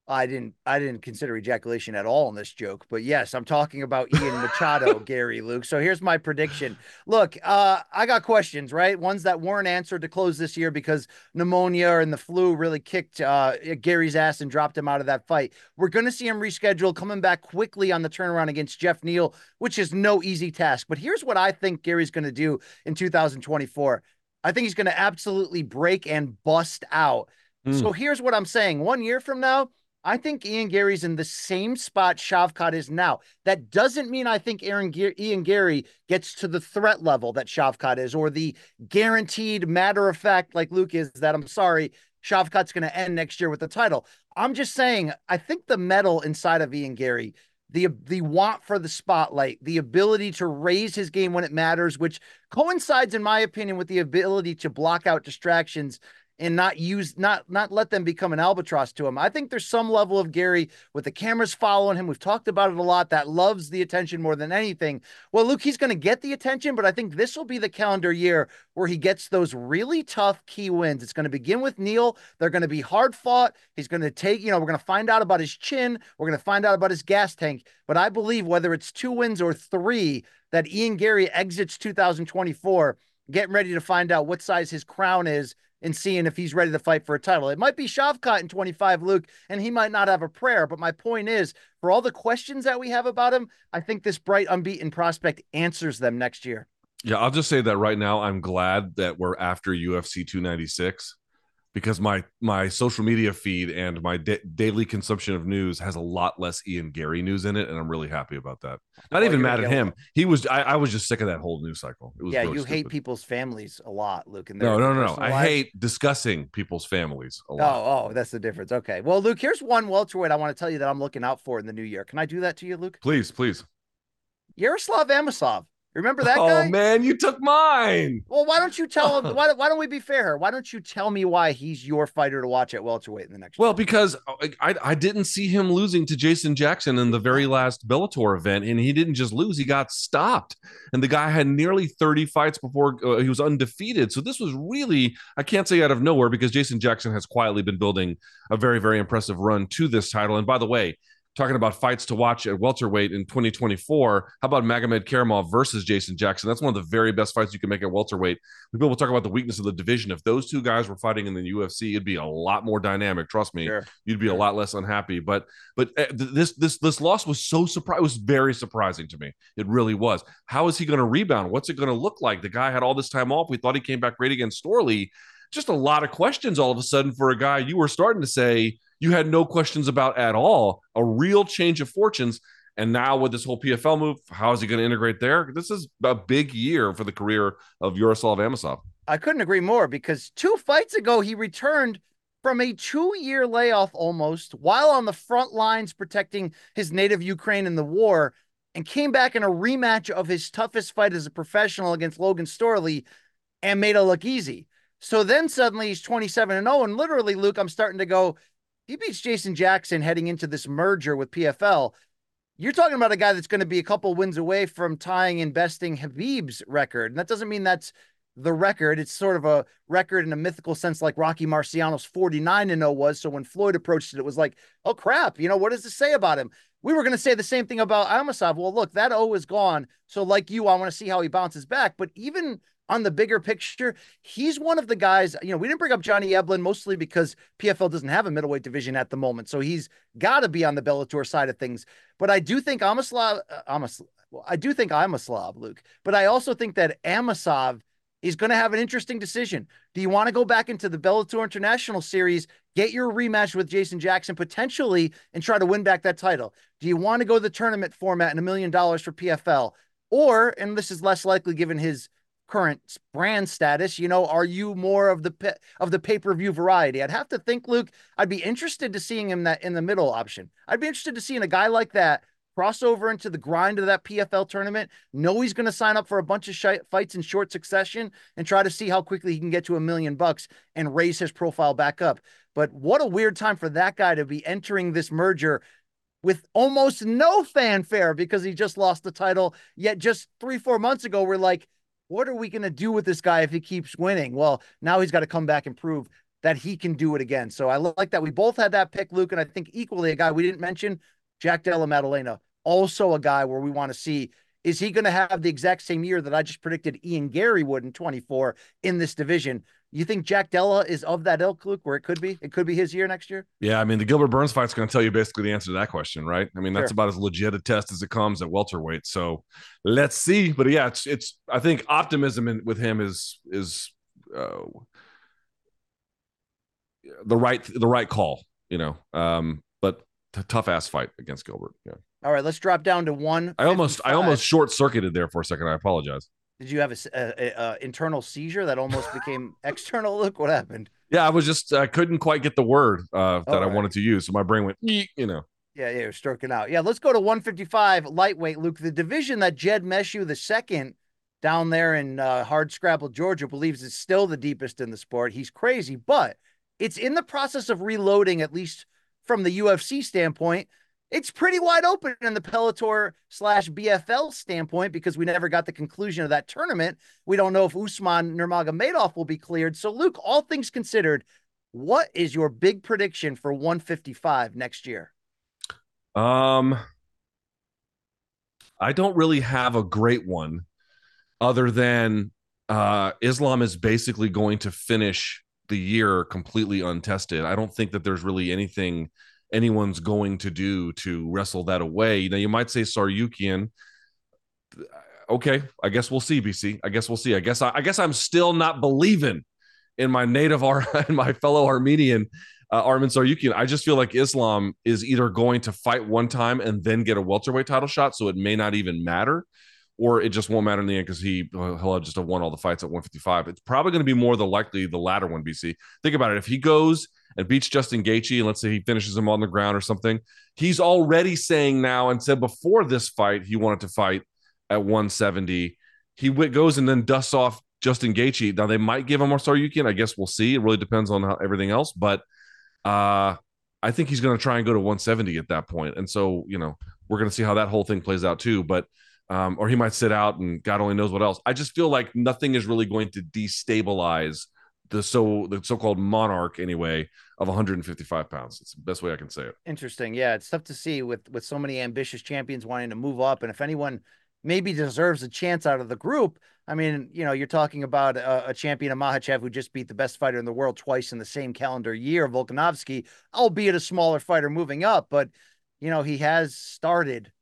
I didn't I didn't consider ejaculation at all in this joke, but yes, I'm talking about Ian Machado, *laughs* Garry Luke. So here's my prediction. Look, uh, I got questions, right? Ones that weren't answered to close this year because pneumonia and the flu really kicked uh, Garry's ass and dropped him out of that fight. We're going to see him rescheduled, coming back quickly on the turnaround against Geoff Neal, which is no easy task. But here's what I think Garry's going to do in 2024. I think he's going to absolutely break and bust out. Hmm. So here's what I'm saying. One year from now, I think Ian Garry's in the same spot Shavkat is now. That doesn't mean I think Aaron Ge- Ian Garry gets to the threat level that Shavkat is, or the guaranteed matter of fact, like Luke is, that I'm sorry, Shavkat's going to end next year with the title. I'm just saying, I think the metal inside of Ian Garry, the the want for the spotlight, the ability to raise his game when it matters, which coincides, in my opinion, with the ability to block out distractions and not use not not let them become an albatross to him. I think there's some level of Garry with the cameras following him. We've talked about it a lot that loves the attention more than anything. Well, Luke, he's going to get the attention, but I think this will be the calendar year where he gets those really tough key wins. It's going to begin with Neal. They're going to be hard fought. He's going to take, you know, we're going to find out about his chin. We're going to find out about his gas tank. But I believe whether it's two wins or three, that Ian Garry exits 2024 getting ready to find out what size his crown is and seeing if he's ready to fight for a title. It might be Shavkat in 25, Luke, and he might not have a prayer. But my point is, for all the questions that we have about him, I think this bright, unbeaten prospect answers them next year. Yeah, I'll just say that right now, I'm glad that we're after UFC 296 because my my social media feed and my da- daily consumption of news has a lot less Ian Garry news in it, and I'm really happy about that. Not even mad at him. He was. I, I was just sick of that whole news cycle. It was Yeah, really you hate people's families a lot, Luke. And No, no, no, no. I lives. hate discussing people's families a Oh, oh, that's the difference. Okay. Well, Luke, here's one welterweight I want to tell you that I'm looking out for in the new year. Can I do that to you, Luke? Please, please. Yaroslav Amosov. Remember that oh guy? man, you took mine. Well, why don't you tell him? *laughs* Why, why don't we be fair? Why don't you tell me why he's your fighter to watch at welterweight in the next? Well, because I, I didn't see him losing to Jason Jackson in the very last Bellator event, and he didn't just lose; he got stopped. And the guy had nearly thirty fights before uh, he was undefeated. So this was really I can't say out of nowhere because Jason Jackson has quietly been building a very very impressive run to this title. And by the way. Talking about fights to watch at welterweight in 2024. How about Magomed Karamov versus Jason Jackson? That's one of the very best fights you can make at welterweight. People talk about the weakness of the division. If those two guys were fighting in the UFC, it'd be a lot more dynamic. Trust me Sure. you'd be a lot less unhappy. But but uh, this this this loss was so surprised. It was very surprising to me. It really was. How is he going to rebound? What's it going to look like? The guy had all this time off. We thought he came back great against Storley. Just a lot of questions all of a sudden for a guy you were starting to say you had no questions about at all. A real change of fortunes. And now with this whole PFL move, how is he going to integrate there? This is a big year for the career of Yaroslav Amosov. I couldn't agree more because two fights ago he returned from a two-year layoff almost while on the front lines protecting his native Ukraine in the war and came back in a rematch of his toughest fight as a professional against Logan Storley and made it look easy. So then suddenly he's 27 and 0 and literally Luke I'm starting to go he beats Jason Jackson heading into this merger with PFL. You're talking about a guy that's going to be a couple wins away from tying and besting Khabib's record. And that doesn't mean that's the record. It's sort of a record in a mythical sense, like Rocky Marciano's 49 and 0 was. So when Floyd approached it, it was like, oh crap, you know, what does this say about him? We were going to say the same thing about Amosov. Well, look, that O is gone. So, like you, I want to see how he bounces back. But even on the bigger picture, he's one of the guys. You know, we didn't bring up Johnny Eblen mostly because PFL doesn't have a middleweight division at the moment. So he's got to be on the Bellator side of things. But I do think Amoslav, uh, Amos, well, I do think I'm a Slav, Luke. But I also think that Amosov is going to have an interesting decision. Do you want to go back into the Bellator International Series, get your rematch with Jason Jackson potentially, and try to win back that title? Do you want to go the tournament format and a million dollars for PFL? Or, and this is less likely given his current brand status, you know, are you more of the of the pay-per-view variety? I'd have to think, Luke, I'd be interested to seeing him that in the middle option. I'd be interested to seeing a guy like that cross over into the grind of that PFL tournament, know he's going to sign up for a bunch of fights in short succession and try to see how quickly he can get to a million bucks and raise his profile back up. But what a weird time for that guy to be entering this merger with almost no fanfare because he just lost the title. Yet just three, four months ago, we're like, what are we going to do with this guy if he keeps winning? Well, now he's got to come back and prove that he can do it again. So I like that we both had that pick, Luke, and I think equally a guy we didn't mention, Jack Della Maddalena, also a guy where we want to see is he going to have the exact same year that I just predicted Ian Garry would in 24 in this division? You think Jack Della is of that ilk, Luke, where it could be? It could be his year next year? Yeah, I mean, the Gilbert Burns fight's going to tell you basically the answer to that question, right? I mean, that's Sure. about as legit a test as it comes at welterweight. So let's see. But yeah, it's it's. I think optimism in, with him is is uh, the right the right call. You know, um, but t- tough ass fight against Gilbert. Yeah, All right, let's drop down to one. I almost I almost short circuited there for a second. I apologize. Did you have a, a- a- internal seizure that almost became *laughs* external? Look what happened. Yeah, I was just I couldn't quite get the word uh, that I wanted to use, so my brain went, you know. Yeah, yeah, you're stroking out. Yeah, let's go to 155 lightweight, Luke. The division that Jed Meshew the second down there in uh, hard scrabble Georgia believes is still the deepest in the sport. He's crazy, but it's in the process of reloading, at least from the UFC standpoint. It's pretty wide open in the Bellator slash PFL standpoint because we never got the conclusion of that tournament. We don't know if Usman Nurmagomedov will be cleared. So, Luke, all things considered, what is your big prediction for 155 next year? Um, I don't really have a great one, other than uh, Islam is basically going to finish the year completely untested. I don't think that there's really anything anyone's going to do to wrestle that away. You know, you might say Tsarukyan. Okay, I guess we'll see. BC. I guess we'll see. I guess I, I guess I'm still not believing in my native Ar *laughs* in my fellow Armenian uh, Arman Tsarukyan. I just feel like Islam is either going to fight one time and then get a welterweight title shot, so it may not even matter, or it just won't matter in the end because he uh, he'll just have won all the fights at 155. It's probably going to be more the likely the latter one. BC, think about it. If he goes and beats Justin Gaethje, and let's say he finishes him on the ground or something, he's already saying now and said before this fight he wanted to fight at 170. He goes and then dusts off Justin Gaethje. Now they might give him more Tsarukyan. I guess we'll see. It really depends on how, everything else, but uh, I think he's going to try and go to 170 at that point. And so, you know, we're going to see how that whole thing plays out too. But, um, or he might sit out and God only knows what else. I just feel like nothing is really going to destabilize the so the so-called monarch anyway of 155 pounds. It's the best way I can say it. Interesting. Yeah, it's tough to see with with so many ambitious champions wanting to move up, and if anyone maybe deserves a chance out of the group, I mean, you know, you're talking about a, a champion of Makhachev who just beat the best fighter in the world twice in the same calendar year, Volkanovski, albeit a smaller fighter moving up, but you know, he has started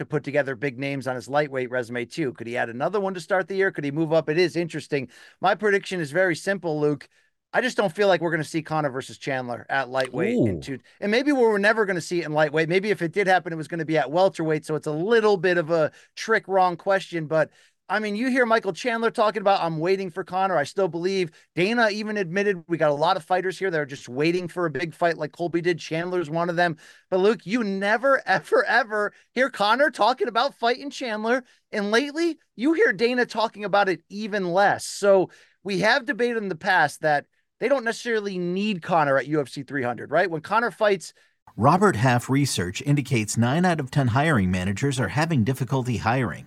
to put together big names on his lightweight resume too. Could he add another one to start the year? Could he move up? It is interesting. My prediction is very simple, Luke. I just don't feel like we're going to see Conor versus Chandler at lightweight Ooh. in two, and maybe we're never going to see it in lightweight. Maybe if it did happen, it was going to be at welterweight. So it's a little bit of a trick wrong question, but I mean, you hear Michael Chandler talking about, I'm waiting for Conor. I still believe Dana even admitted we got a lot of fighters here that are just waiting for a big fight like Colby did. Chandler's one of them. But Luke, you never, *laughs* ever, ever hear Conor talking about fighting Chandler. And lately, you hear Dana talking about it even less. So we have debated in the past that they don't necessarily need Conor at UFC 300, right? When Conor fights, Robert Half research indicates 9 out of 10 hiring managers are having difficulty hiring.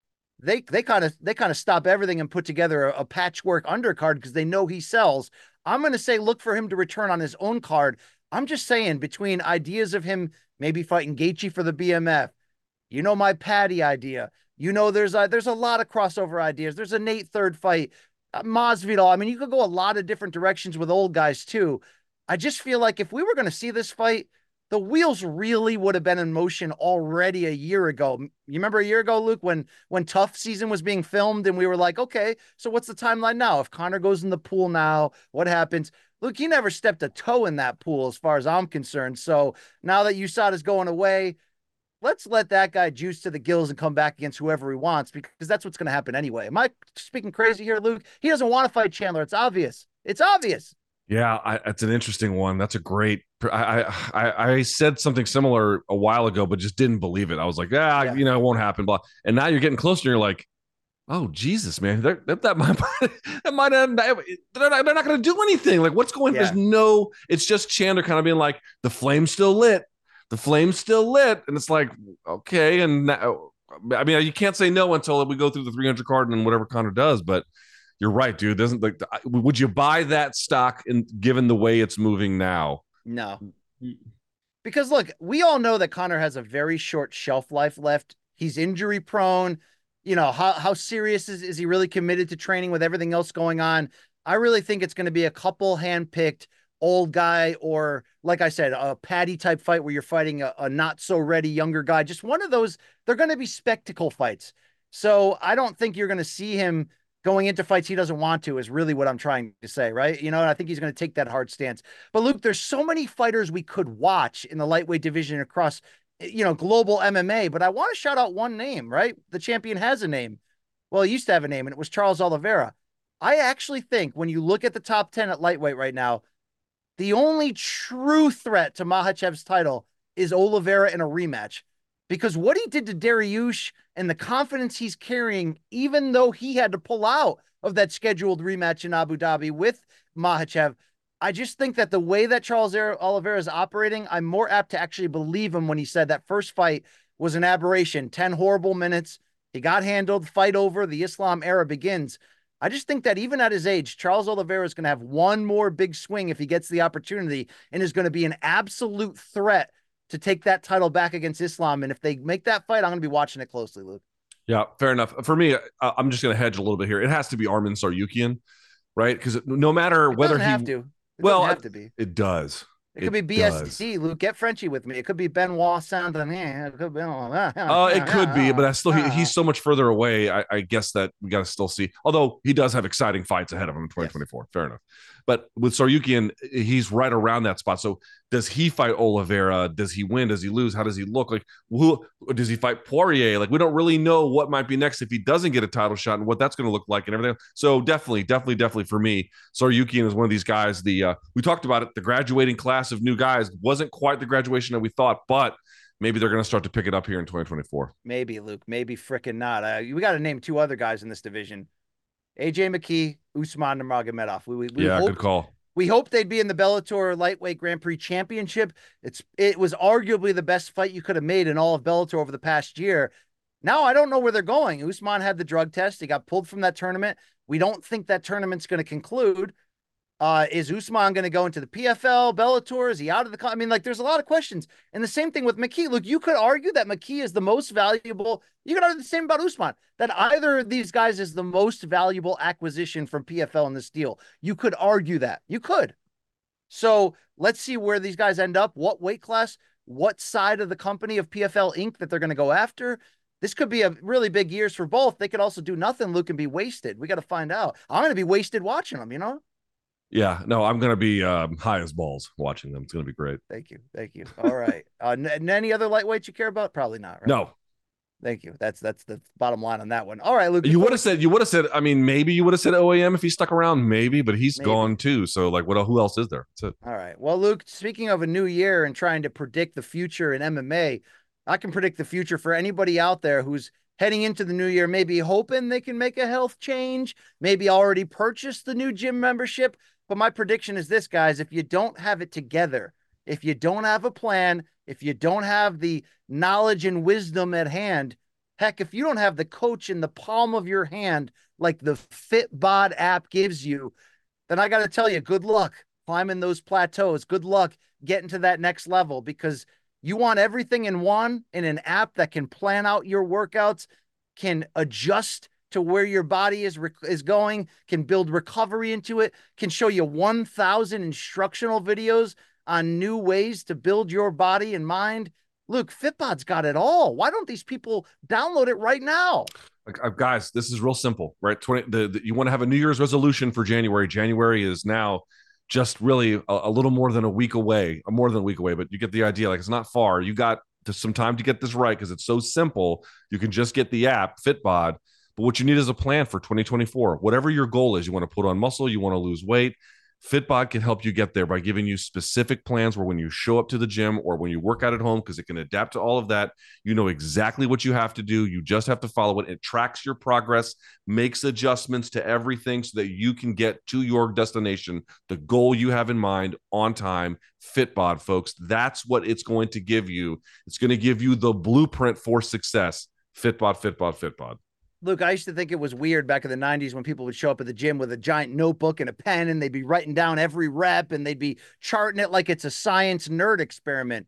they they kind of they kind of stop everything and put together a, a patchwork undercard because they know he sells. I'm going to say look for him to return on his own card. I'm just saying between ideas of him maybe fighting Gaethje for the BMF, you know my Paddy idea. You know there's a there's a lot of crossover ideas. There's a Nate third fight, uh, Masvidal. I mean you could go a lot of different directions with old guys too. I just feel like if we were going to see this fight the wheels really would have been in motion already a year ago. You remember a year ago, Luke, when when TUF season was being filmed, and we were like, okay, so what's the timeline now? If Conor goes in the pool now, what happens? Luke, he never stepped a toe in that pool, as far as I'm concerned. So now that USADA is going away, let's let that guy juice to the gills and come back against whoever he wants because that's what's going to happen anyway. Am I speaking crazy here, Luke? He doesn't want to fight Chandler. It's obvious. It's obvious. Yeah, I, it's an interesting one. That's a great. I, I I said something similar a while ago, but just didn't believe it. I was like, ah, yeah. you know, it won't happen. Blah. And now you're getting closer. and You're like, oh Jesus, man, they're, that that might *laughs* that might end. They're not, they're not going to do anything. Like, what's going? Yeah. There's no. It's just Chandler kind of being like, the flame's still lit. The flame's still lit, and it's like, okay, and now, I mean, you can't say no until we go through the 300 card and whatever Conor does, but you're right, dude. Doesn't like would you buy that stock in given the way it's moving now? No. Because look, we all know that Conor has a very short shelf life left. He's injury prone. You know, how how serious is, is he really committed to training with everything else going on? I really think it's going to be a couple handpicked old guy or like I said, a Paddy type fight where you're fighting a, a not so ready younger guy. Just one of those, they're going to be spectacle fights. So I don't think you're going to see him going into fights he doesn't want to is really what I'm trying to say, right? You know, and I think he's going to take that hard stance. But Luke, there's so many fighters we could watch in the lightweight division across, eh, you know, global MMA. But I want to shout out one name, right? The champion has a name. Well, he used to have a name, and it was Charles Oliveira. I actually think when you look at the top 10 at lightweight right now, the only true threat to Makhachev's title is Oliveira in a rematch because what he did to Dariush and the confidence he's carrying, even though he had to pull out of that scheduled rematch in Abu Dhabi with Makhachev, I just think that the way that Charles Oliveira is operating, I'm more apt to actually believe him when he said that first fight was an aberration 10 horrible minutes. He got handled, fight over, the Islam era begins. I just think that even at his age, Charles Oliveira is going to have one more big swing if he gets the opportunity and is going to be an absolute threat to take that title back against Islam. And if they make that fight, I'm going to be watching it closely, Luke. Yeah, fair enough. For me, I'm just going to hedge a little bit here. It has to be Arman Tsarukyan, right? Because no matter it whether he have to, it well, have to be. It does. It could it be BSD, Luke. Get Frenchy with me. It could be Benoit Saint Denis. It could be. Uh, uh, it could be, but I still he, he's so much further away. I, I guess that we got to still see. Although he does have exciting fights ahead of him in 2024. Yes. Fair enough. But with Tsarukyan, he's right around that spot. So does he fight Oliveira? Does he win? Does he lose? How does he look? Like who does he fight Poirier? Like we don't really know what might be next if he doesn't get a title shot and what that's going to look like and everything. So definitely, definitely, definitely for me, Tsarukyan is one of these guys. The uh, we talked about it. The graduating class of new guys wasn't quite the graduation that we thought, but maybe they're going to start to pick it up here in 2024. Maybe Luke, maybe freaking not. Uh, we got to name two other guys in this division: AJ McKee, Usman Nurmagomedov. We, we, we yeah, hope, good call. We hope they'd be in the Bellator lightweight Grand Prix championship. It's it was arguably the best fight you could have made in all of Bellator over the past year. Now I don't know where they're going. Usman had the drug test. He got pulled from that tournament. We don't think that tournament's going to conclude. Uh, is Usman going to go into the PFL, Bellator? Is he out of the? I mean, like, there's a lot of questions. And the same thing with McKee. Look, you could argue that McKee is the most valuable. You could argue the same about Usman. That either of these guys is the most valuable acquisition from PFL in this deal. You could argue that. You could. So let's see where these guys end up. What weight class? What side of the company of PFL Inc. that they're going to go after? This could be a really big years for both. They could also do nothing, Luke, and be wasted. We got to find out. I'm going to be wasted watching them. You know. Yeah, no, I'm gonna be um, high as balls watching them. It's gonna be great. Thank you, thank you. All right, *laughs* uh, n- any other lightweights you care about? Probably not. Right? No. Thank you. That's that's the bottom line on that one. All right, Luke. You would have said you would have said. I mean, maybe you would have said OAM if he stuck around, maybe, but he's Maybe. gone too. So like, what? Who else is there? That's it. All right. Well, Luke, speaking of a new year and trying to predict the future in MMA, I can predict the future for anybody out there who's heading into the new year, maybe hoping they can make a health change, maybe already purchased the new gym membership. But my prediction is this, guys if you don't have it together, if you don't have a plan, if you don't have the knowledge and wisdom at hand, heck, if you don't have the coach in the palm of your hand, like the Fitbod app gives you, then I got to tell you, good luck climbing those plateaus. Good luck getting to that next level because you want everything in one in an app that can plan out your workouts, can adjust to where your body is is going, can build recovery into it, can show you 1000 instructional videos on new ways to build your body and mind. Luke, Fitbod's got it all. Why don't these people download it right now? Uh, guys, this is real simple, right? Twenty. The, the, you want to have a New Year's resolution for January. January is now just really a, a little more than a week away, more than a week away, but you get the idea. Like it's not far. You got some time to get this right because it's so simple. You can just get the app Fitbod. But what you need is a plan for 2024. Whatever your goal is, you want to put on muscle, you want to lose weight. Fitbod can help you get there by giving you specific plans where when you show up to the gym or when you work out at home, because it can adapt to all of that, you know exactly what you have to do. You just have to follow it. It tracks your progress, makes adjustments to everything so that you can get to your destination, the goal you have in mind on time. Fitbod, folks, that's what it's going to give you. It's going to give you the blueprint for success. Fitbod, Fitbod, Fitbod. Luke, I used to think it was weird back in the 90s when people would show up at the gym with a giant notebook and a pen and they'd be writing down every rep and they'd be charting it like it's a science nerd experiment.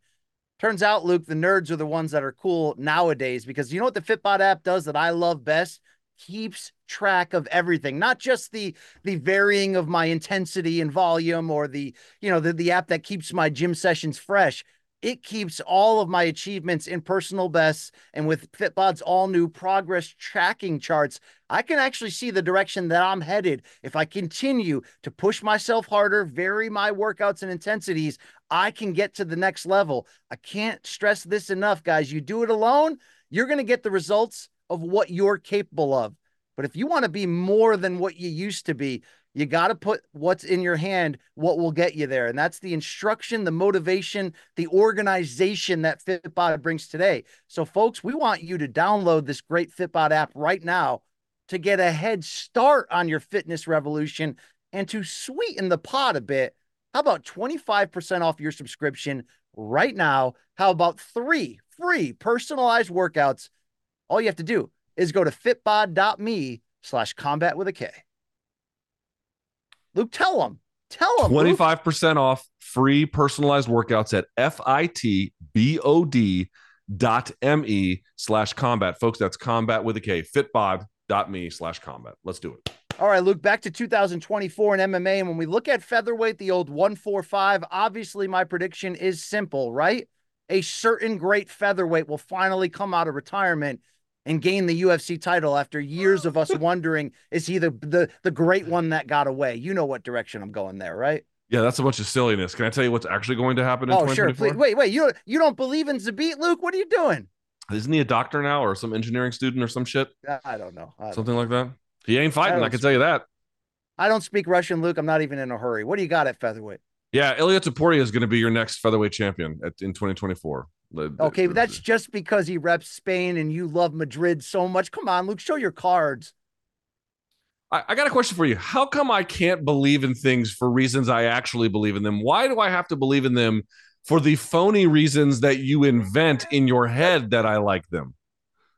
Turns out, Luke, the nerds are the ones that are cool nowadays because you know what the Fitbod app does that I love best? Keeps track of everything, not just the the varying of my intensity and volume or the, you know, the, the app that keeps my gym sessions fresh it keeps all of my achievements in personal bests and with fitbod's all new progress tracking charts i can actually see the direction that i'm headed. If i continue to push myself harder vary my workouts and intensities i can get to the next level. I can't stress this enough guys. You do it alone you're going to get the results of what you're capable of. But if you want to be more than what you used to be you got to put what's in your hand, what will get you there. And that's the instruction, the motivation, the organization that Fitbod brings today. So, folks, we want you to download this great Fitbod app right now to get a head start on your fitness revolution and to sweeten the pot a bit. How about 25% off your subscription right now? How about three free personalized workouts? All you have to do is go to fitbod.me slash combat with a K. Luke, tell them. Tell them. 25% off free personalized workouts at F-I-T-B-O-D dot M-E slash combat. Folks, that's combat with a K. Fitbod dot me slash combat. Let's do it. All right, Luke, back to 2024 in MMA. And when we look at featherweight, the old 145, obviously my prediction is simple, right? A certain great featherweight will finally come out of retirement and gain the UFC title after years of us *laughs* wondering is he the, the the great one that got away? You know what direction I'm going there, right? Yeah, that's a bunch of silliness. Can I tell you what's actually going to happen in Oh, sure. Please. Wait, wait. You don't you don't believe in Zabit, Luke? What are you doing? Isn't he a doctor now or some engineering student or some shit? I don't know. I don't, Something like that? He ain't fighting, I, don't can tell you that. I don't speak Russian, Luke. I'm not even in a hurry. What do you got at featherweight? Yeah, Ilia Topuria is going to be your next featherweight champion at, in 2024. Okay, but that's just because he reps Spain and you love Madrid so much. Come on, Luke, show your cards. I, I got a question for you. How come I can't believe in things for reasons I actually believe in them? Why do I have to believe in them for the phony reasons that you invent in your head that I like them?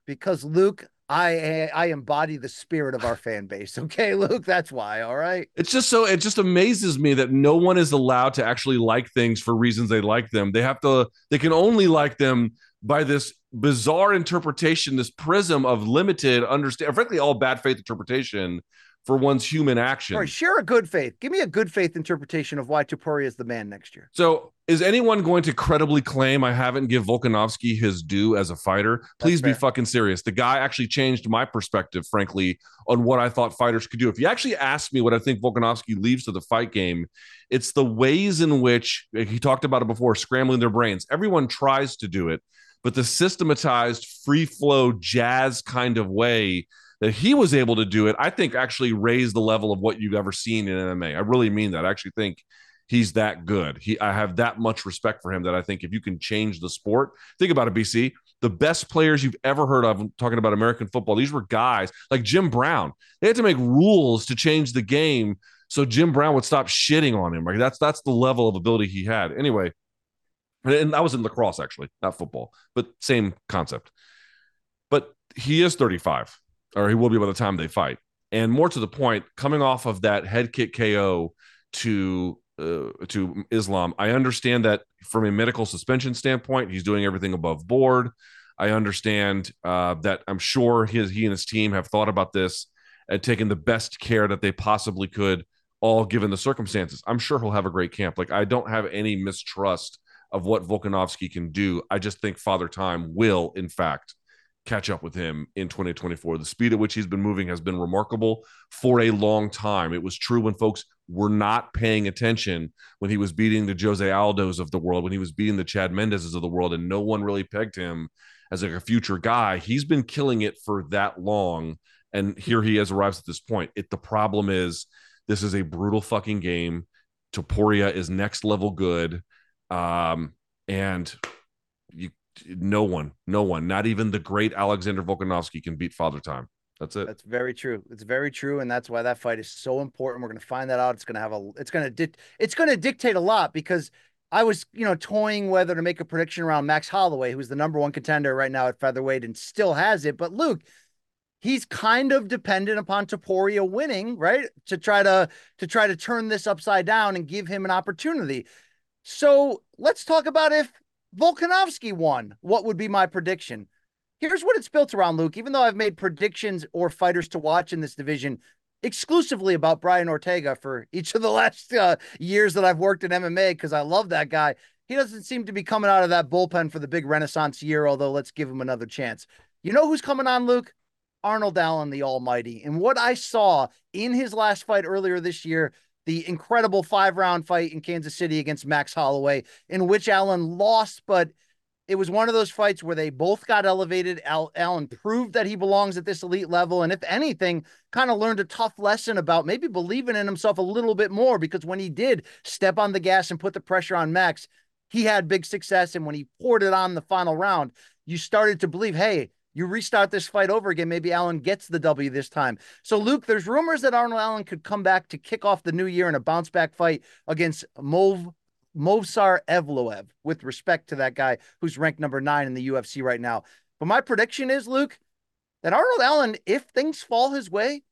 Because Luke, I eh, I embody the spirit of our *sighs* fan base. Okay, Luke, that's why. All right. It's just so it just amazes me that no one is allowed to actually like things for reasons they like them. They have to they can only like them by this bizarre interpretation, this prism of limited understand frankly all bad faith interpretation for one's human action. All right, share a good faith. Give me a good faith interpretation of why Topuria is the man next year. So, is anyone going to credibly claim I haven't give Volkanovski his due as a fighter? Please be fucking serious. The guy actually changed my perspective, frankly, on what I thought fighters could do. If you actually ask me what I think Volkanovski leaves to the fight game, it's the ways in which he talked about it before, scrambling their brains. Everyone tries to do it, but the systematized, free flow jazz kind of way that he was able to do it, I think actually raised the level of what you've ever seen in MMA. I really mean that. I actually think he's that good. He I have that much respect for him that I think if you can change the sport, think about it, BC. The best players you've ever heard of talking about American football, these were guys like Jim Brown. They had to make rules to change the game so Jim Brown would stop shitting on him. Like that's that's the level of ability he had. Anyway, and I was in lacrosse actually, not football, but same concept. But he is 35 or he will be by the time they fight. And more to the point, coming off of that head kick KO to uh, to Islam, I understand that from a medical suspension standpoint, he's doing everything above board. I understand uh, that I'm sure his he and his team have thought about this and taken the best care that they possibly could, all given the circumstances. I'm sure he'll have a great camp. Like I don't have any mistrust of what Volkanovski can do. I just think Father Time will, in fact, catch up with him in 2024. The speed at which he's been moving has been remarkable for a long time. It was true when folks were not paying attention when he was beating the Jose Aldos of the world, when he was beating the Chad Mendezes of the world, and no one really pegged him as like a future guy. He's been killing it for that long, and here he has arrived at this point. It the problem is this is a brutal fucking game. Topuria is next level good. Um, and you no one, no one, not even the great Alexander Volkanovski can beat Father Time. That's it. That's very true. It's very true, and that's why that fight is so important. We're going to find that out. It's going to have a. It's going to. Di- it's going to dictate a lot because I was, you know, toying whether to make a prediction around Max Holloway, who's the number one contender right now at featherweight and still has it. But Luke, he's kind of dependent upon Topuria winning, right, to try to to try to turn this upside down and give him an opportunity. So let's talk about if Volkanovski won. What would be my prediction? Here's what it's built around, Luke. Even though I've made predictions or fighters to watch in this division exclusively about Brian Ortega for each of the *laughs* last uh, years that I've worked in MMA because I love that guy. He doesn't seem to be coming out of that bullpen for the big renaissance year, although let's give him another chance. You know who's coming on, Luke? Arnold Allen, the Almighty. And what I saw in his last fight earlier this year the incredible five round fight in Kansas City against Max Holloway, in which Allen lost, but it was one of those fights where they both got elevated. Al- Allen proved that he belongs at this elite level. And if anything, kind of learned a tough lesson about maybe believing in himself a little bit more because when he did step on the gas and put the pressure on Max, he had big success. And when he poured it on the final round, you started to believe, hey, you restart this fight over again. Maybe Allen gets the W this time. So, Luke, there's rumors that Arnold Allen could come back to kick off the new year in a bounce back fight against Mov Movsar Evloev, with respect to that guy who's ranked number nine in the UFC right now. But my prediction is, Luke, that Arnold Allen, if things fall his way,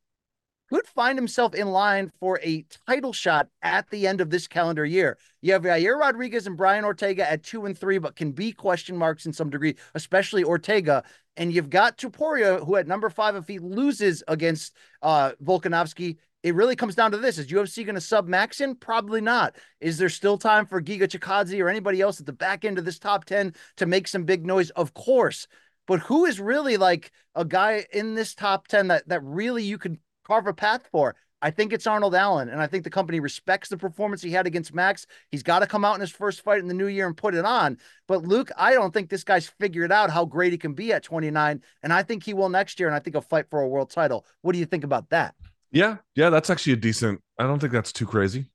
could find himself in line for a title shot at the end of this calendar year. You have Yair Rodriguez and Brian Ortega at two and three, but can be question marks in some degree, especially Ortega. And you've got Topuria, who at number five, if he loses against uh, Volkanovski, it really comes down to this: Is UFC going to sub Maxin? Probably not. Is there still time for Giga Chikadze or anybody else at the back end of this top ten to make some big noise? Of course. But who is really like a guy in this top 10 that that really you could carve a path for. I think it's Arnold Allen, and I think the company respects the performance he had against Max. He's got to come out in his first fight in the new year and put it on. But Luke, I don't think this guy's figured out how great he can be at 29, and I think he will next year, and I think he'll fight for a world title. What do you think about that? Yeah, yeah, that's actually a decent. I don't think that's too crazy.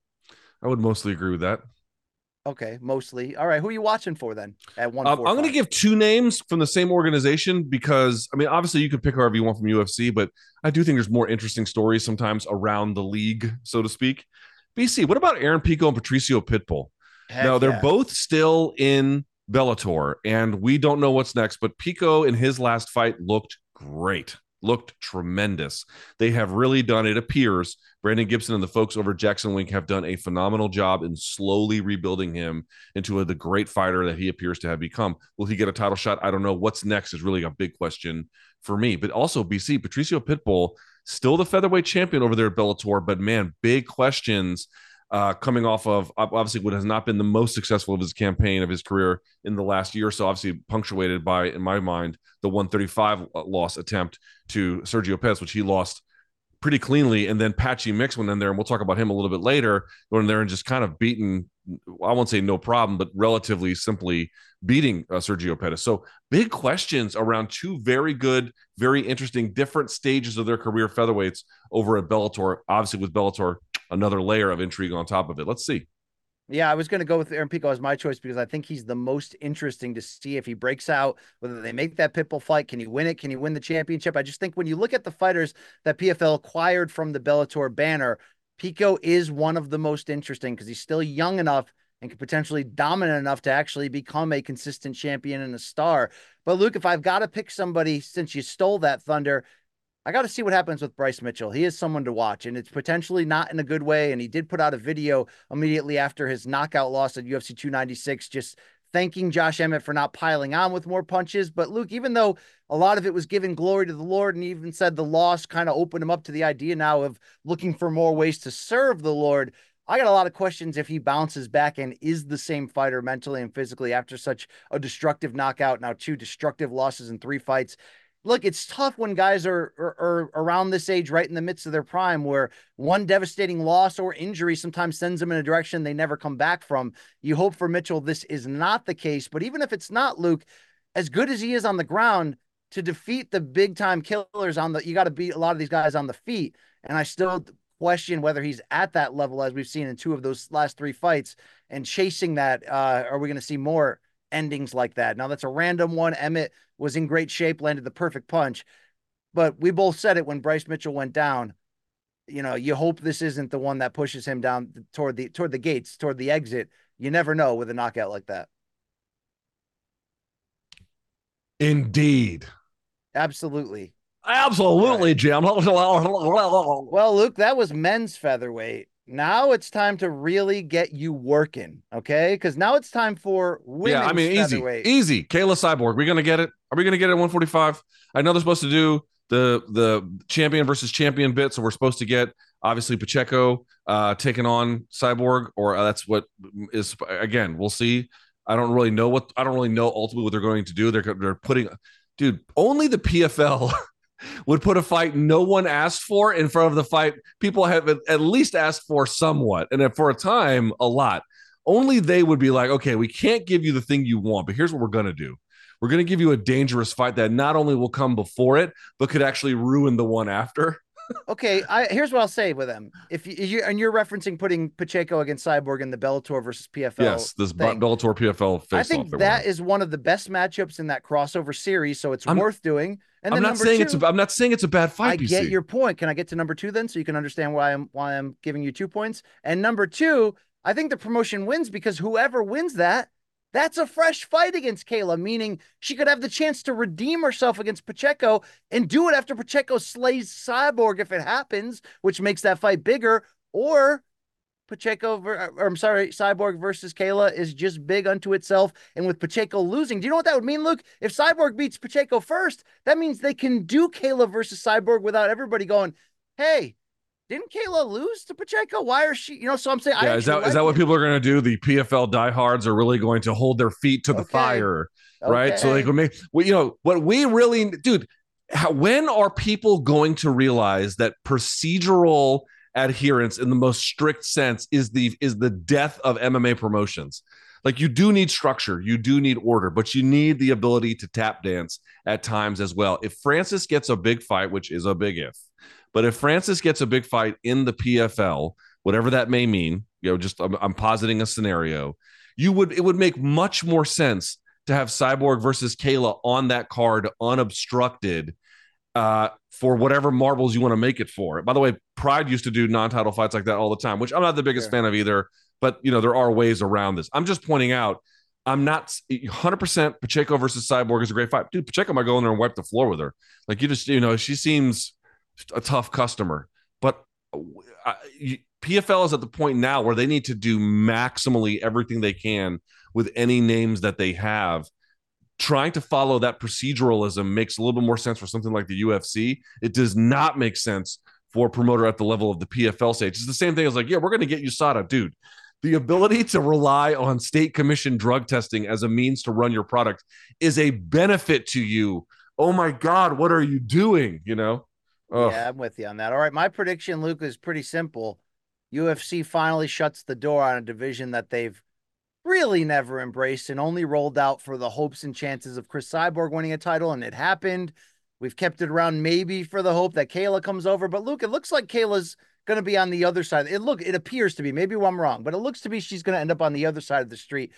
I would mostly agree with that. Okay, mostly. All right, who are you watching for then? At one, um, I'm going to give two names from the same organization because I mean, obviously, you could pick whoever you want from UFC, but I do think there's more interesting stories sometimes around the league, so to speak. BC, what about Aaron Pico and Patricio Pitbull? Heck no, they're yeah. both still in Bellator, and we don't know what's next. But Pico in his last fight looked great, looked tremendous. They have really done, it appears, Brandon Gibson and the folks over Jackson Wink have done a phenomenal job in slowly rebuilding him into a, the great fighter that he appears to have become. Will he get a title shot? I don't know. What's next is really a big question for me. But also, BC, Patricio Pitbull, still the featherweight champion over there at Bellator, but man, big questions uh, coming off of obviously what has not been the most successful of his campaign of his career in the last year so, obviously punctuated by, in my mind, the 135 loss attempt to Sergio Pettis, which he lost pretty cleanly. And then Patchy Mix went in there, and we'll talk about him a little bit later, went in there and just kind of beaten, I won't say no problem, but relatively simply beating uh, Sergio Pettis. So big questions around two very good, very interesting, different stages of their career featherweights over at Bellator. Obviously, with Bellator, another layer of intrigue on top of it. Let's see. Yeah, I was going to go with Aaron Pico as my choice because I think he's the most interesting to see if he breaks out, whether they make that Pitbull fight. Can he win it? Can he win the championship? I just think when you look at the fighters that PFL acquired from the Bellator banner, Pico is one of the most interesting because he's still young enough and could potentially dominant enough to actually become a consistent champion and a star. But Luke, if I've got to pick somebody since you stole that thunder, I got to see what happens with Bryce Mitchell. He is someone to watch, and it's potentially not in a good way. And he did put out a video immediately after his knockout loss at UFC 296, just thanking Josh Emmett for not piling on with more punches. But Luke, even though a lot of it was giving glory to the Lord, and he even said the loss kind of opened him up to the idea now of looking for more ways to serve the Lord. I got a lot of questions if he bounces back and is the same fighter mentally and physically after such a destructive knockout. Now, two destructive losses in three fights look, it's tough when guys are, are, are, around this age, right in the midst of their prime, where one devastating loss or injury sometimes sends them in a direction they never come back from. You hope for Mitchell this is not the case, but even if it's not, Luke, as good as he is on the ground, to defeat the big time killers on the, you got to beat a lot of these guys on the feet. And I still question whether he's at that level as we've seen in two of those last three fights and chasing that. Uh, are we going to see more? Endings like that. Now that's a random one. Emmett was in great shape, landed the perfect punch. But we both said it when Bryce Mitchell went down. You know, you hope this isn't the one that pushes him down toward the toward the gates, toward the exit. You never know with a knockout like that. Indeed. Absolutely. Absolutely, Jim. *laughs* well, Luke, that was men's featherweight. Now it's time to really get you working, okay? Because now it's time for women's Yeah, I mean, easy, easy. Kayla Cyborg, we're gonna get it? Are we gonna get it at 145? I know they're supposed to do the the champion versus champion bit, so we're supposed to get obviously Pacheco uh taking on Cyborg, or uh, that's what is again. We'll see. I don't really know what I don't really know ultimately what they're going to do. They're they're putting, dude. Only the PFL would put a fight no one asked for in front of the fight people have at least asked for somewhat, and for a time a lot. Only they would be like, okay, we can't give you the thing you want, but here's what we're gonna do. We're gonna give you a dangerous fight that not only will come before it, but could actually ruin the one after. Okay, I, here's what I'll say with them. If you, you and you're referencing putting Pacheco against Cyborg in the Bellator versus PFL. Yes, this thing. Bellator PFL. I think that is one of the best matchups in that crossover series, so it's I'm, worth doing. And I'm not saying two, it's. A, I'm not saying it's a bad fight. I PC. get your point. Can I get to number two then, so you can understand why I'm why I'm giving you two points? And number two, I think the promotion wins because whoever wins that that's a fresh fight against Kayla, meaning she could have the chance to redeem herself against Pacheco and do it after Pacheco slays Cyborg if it happens, which makes that fight bigger. Or Pacheco, or uh, I'm sorry, Cyborg versus Kayla is just big unto itself. And with Pacheco losing, do you know what that would mean, Luke? If Cyborg beats Pacheco first, that means they can do Kayla versus Cyborg without everybody going, hey, didn't Kayla lose to Pacheco? Why are she, you know? So I'm saying, yeah, is that like is that what people are going to do? The PFL diehards are really going to hold their feet to the Okay. fire, right? So Okay. they can make, well, you know, what we really, dude. How, when are people going to realize that procedural adherence, in the most strict sense, is the is the death of MMA promotions? Like you do need structure, you do need order, but you need the ability to tap dance at times as well. If Francis gets a big fight, which is a big if, but if Francis gets a big fight in the PFL, whatever that may mean, you know, just I'm, I'm positing a scenario. You would it would make much more sense to have Cyborg versus Kayla on that card unobstructed uh, for whatever marbles you want to make it for. By the way, Pride used to do non-title fights like that all the time, which I'm not the biggest fan of either. But you know, there are ways around this. I'm just pointing out. I'm not 100% Pacheco versus Cyborg is a great fight. Dude, Pacheco might go in there and wipe the floor with her. Like you just, you know, she seems a tough customer. But uh, PFL is at the point now where they need to do maximally everything they can with any names that they have. Trying to follow that proceduralism makes a little bit more sense for something like the UFC. It does not make sense for a promoter at the level of the PFL stage. It's the same thing as like, yeah, we're going to get USADA, dude. The ability to rely on state commission drug testing as a means to run your product is a benefit to you. Oh my God, what are you doing? You know? Ugh. Yeah, I'm with you on that. All right. My prediction, Luke, is pretty simple. UFC finally shuts the door on a division that they've really never embraced and only rolled out for the hopes and chances of Cris Cyborg winning a title, and it happened. We've kept it around maybe for the hope that Kayla comes over, but Luke, it looks like Kayla's going to be on the other side. It look, it appears to be. Maybe I'm wrong, but it looks to be she's going to end up on the other side of the street.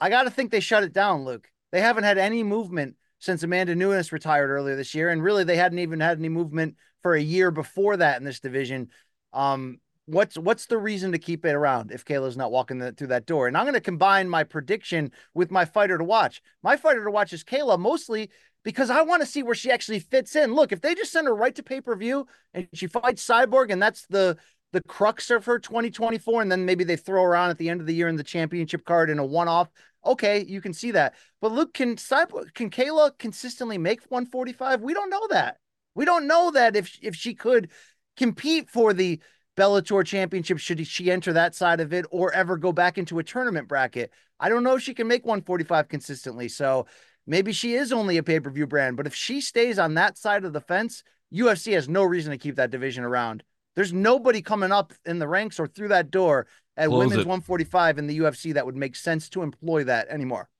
I got to think they shut it down, Luke. They haven't had any movement since Amanda Nunes retired earlier this year, and really they hadn't even had any movement for a year before that in this division. Um, what's what's the reason to keep it around if Kayla's not walking the, through that door? And I'm going to combine my prediction with my fighter to watch. My fighter to watch is Kayla mostly because I want to see where she actually fits in. Look, if they just send her right to pay per view and she fights Cyborg, and that's the the crux of her 2024, and then maybe they throw her on at the end of the year in the championship card in a one off. Okay, you can see that. But Luke, can can Kayla consistently make 145? We don't know that. We don't know that if if she could compete for the Bellator championship should she enter that side of it or ever go back into a tournament bracket. I don't know if she can make 145 consistently. So maybe she is only a pay-per-view brand, but if she stays on that side of the fence, UFC has no reason to keep that division around. There's nobody coming up in the ranks or through that door at Close women's it. 145 in the UFC that would make sense to employ that anymore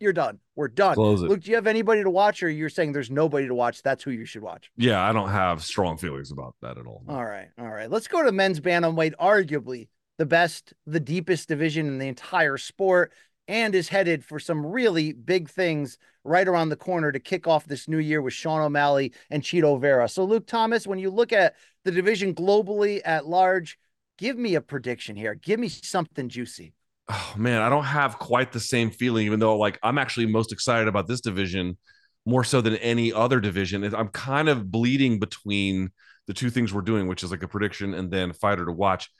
you're done. We're done. Close it. Luke, do you have anybody to watch, or you're saying there's nobody to watch? That's who you should watch. Yeah, I don't have strong feelings about that at all. All right, all right. Let's go to men's bantamweight, arguably the best, the deepest division in the entire sport, and is headed for some really big things right around the corner to kick off this new year with Sean O'Malley and Chito Vera. So, Luke Thomas, when you look at the division globally at large, give me a prediction here. Give me something juicy oh man, I don't have quite the same feeling, even though like I'm actually most excited about this division more so than any other division. I'm kind of bleeding between the two things we're doing, which is like a prediction and then fighter to watch.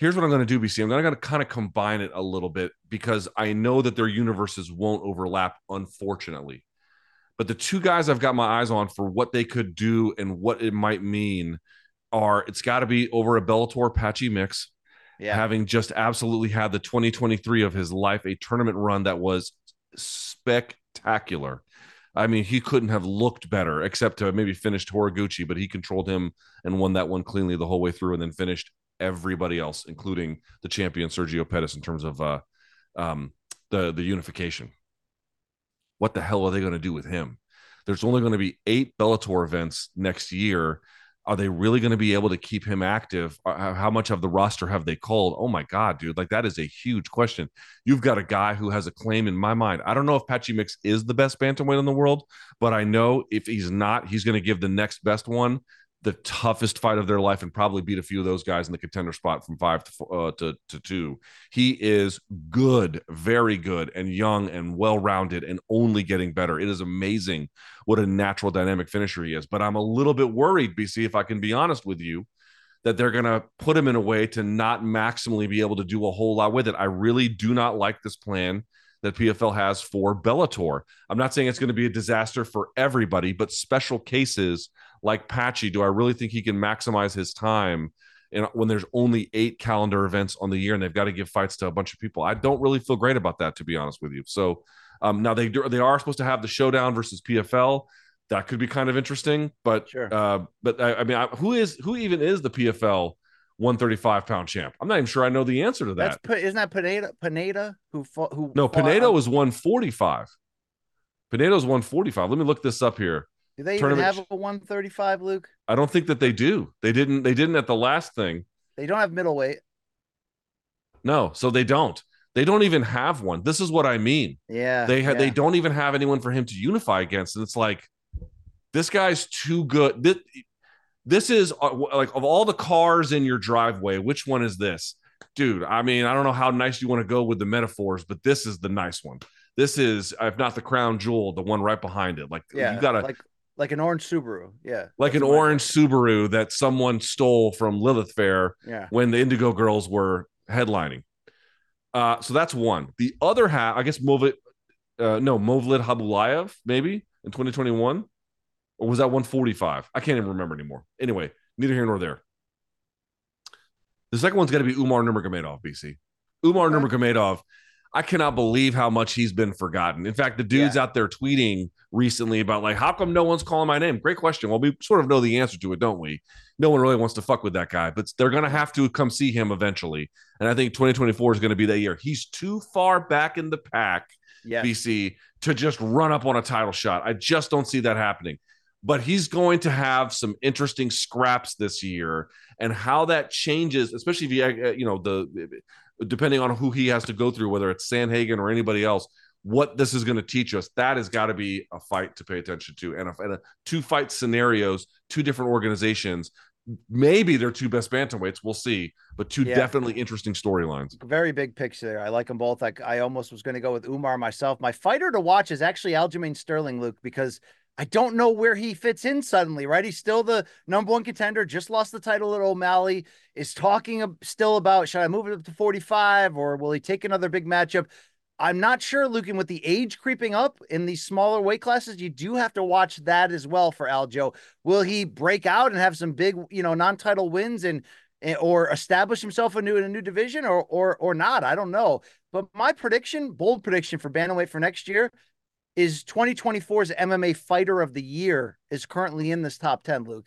Here's what I'm going to do, BC. I'm going to kind of combine it a little bit because I know that their universes won't overlap, unfortunately. But the two guys I've got my eyes on for what they could do and what it might mean are it's got to be over a Bellator Patchy mix yeah. having just absolutely had the 2023 of his life, a tournament run that was spectacular. I mean, he couldn't have looked better except to maybe finish Horiguchi, but he controlled him and won that one cleanly the whole way through and then finished everybody else, including the champion Sergio Pettis in terms of uh, um, the, the unification. What the hell are they going to do with him? There's only going to be eight Bellator events next year are they really going to be able to keep him active? Uh, how much of the roster have they called? Oh my God, dude. Like that is a huge question. You've got a guy who has a claim in my mind. I don't know if Patchy Mix is the best bantamweight in the world, but I know if he's not, he's going to give the next best one the toughest fight of their life and probably beat a few of those guys in the contender spot from five to uh, to, to two. He is good, very good, and young and well rounded, and only getting better. It is amazing what a natural dynamic finisher he is. But I'm a little bit worried, BC, if I can be honest with you, that they're going to put him in a way to not maximally be able to do a whole lot with it. I really do not like this plan that PFL has for Bellator. I'm not saying it's going to be a disaster for everybody, but special cases like Patchy, do I really think he can maximize his time? And when there's only eight calendar events on the year and they've got to give fights to a bunch of people, I don't really feel great about that, to be honest with you. So um, now they do, they are supposed to have the showdown versus PFL. That could be kind of interesting, but sure. uh, but I, I mean, I, who is who even is the PFL 135 pound champ? I'm not even sure I know the answer to that. That's, isn't that Pinedo? Pinedo who fought, who? No, Pinedo was 145. Pinedo's 145. Let me look this up here. Do they even have a 135, Luke? I don't think that they do. They didn't. They didn't at the last thing. They don't have middleweight. No, so they don't. They don't even have one. This is what I mean. Yeah. They ha- yeah. they don't even have anyone for him to unify against, and it's like this guy's too good. This, this is uh, like of all the cars in your driveway, which one is this, dude? I mean, I don't know how nice you want to go with the metaphors, but this is the nice one. This is, if not the crown jewel, the one right behind it. Like yeah, you gotta like like an orange Subaru. Yeah. like an orange Subaru that someone stole from Lilith Fair Yeah. when the Indigo Girls were headlining. Uh, so that's one. The other half, I guess, Movit, uh, no, Movlid Khaybulaev, maybe in 2021, or was that 145? I can't even remember anymore. Anyway, neither here nor there. The second one's got to be Umar Nurmagomedov, BC. Umar Nurmagomedov. I cannot believe how much he's been forgotten. In fact, the dude's out there tweeting recently about like, how come no one's calling my name? Great question. Well, we sort of know the answer to it, don't we? No one really wants to fuck with that guy, but they're going to have to come see him eventually. And I think 2024 is going to be that year. He's too far back in the pack, Yes. BC, to just run up on a title shot. I just don't see that happening. But he's going to have some interesting scraps this year, and how that changes, especially if you, uh, you know, the depending on who he has to go through, whether it's Sandhagen or anybody else, what this is going to teach us, that has got to be a fight to pay attention to. And, a, and a, two fight scenarios, two different organizations. Maybe they're two best bantamweights. We'll see, but two Yeah. definitely interesting storylines. Very big picture there. I like them both. Like I almost was going to go with Umar myself. My fighter to watch is actually Aljamain Sterling, Luke, because I don't know where he fits in suddenly, right? He's still the number one contender, just lost the title at O'Malley, is talking still about should I move it up to 45 or will he take another big matchup? I'm not sure, Luke, and with the age creeping up in these smaller weight classes, you do have to watch that as well for Aljo. Will he break out and have some big, you know, non-title wins and eh, or establish himself a new in a new division or or or not? I don't know. But my prediction, bold prediction for bantamweight for next year, is 2024's MMA Fighter of the Year is currently in this top 10, Luke.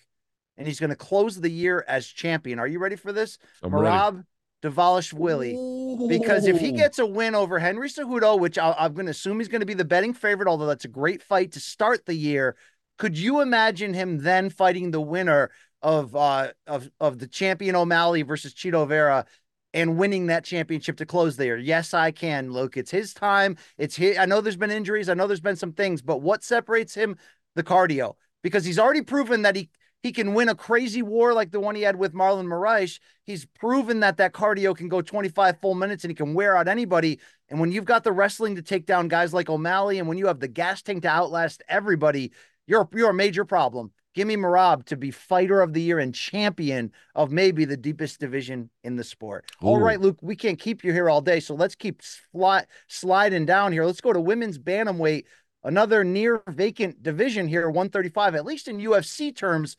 And he's going to close the year as champion. Are you ready for this? I'm ready. Merab Willie. Because if he gets a win over Henry Cejudo, which I, I'm going to assume he's going to be the betting favorite, although that's a great fight to start the year, could you imagine him then fighting the winner of uh of of the champion O'Malley versus Chito Vera and winning that championship to close the year. Yes, I can. Look, it's his time. It's his. I know there's been injuries. I know there's been some things, but what separates him? The cardio, because he's already proven that he he can win a crazy war like the one he had with Marlon Moraes. He's proven that that cardio can go 25 full minutes and he can wear out anybody. And when you've got the wrestling to take down guys like O'Malley, and when you have the gas tank to outlast everybody, you're you're a major problem. Give me Merab to be fighter of the year and champion of maybe the deepest division in the sport. All Ooh. right, Luke, we can't keep you here all day, so let's keep sli- sliding down here. Let's go to women's bantamweight, another near vacant division here, 135, at least in UFC terms.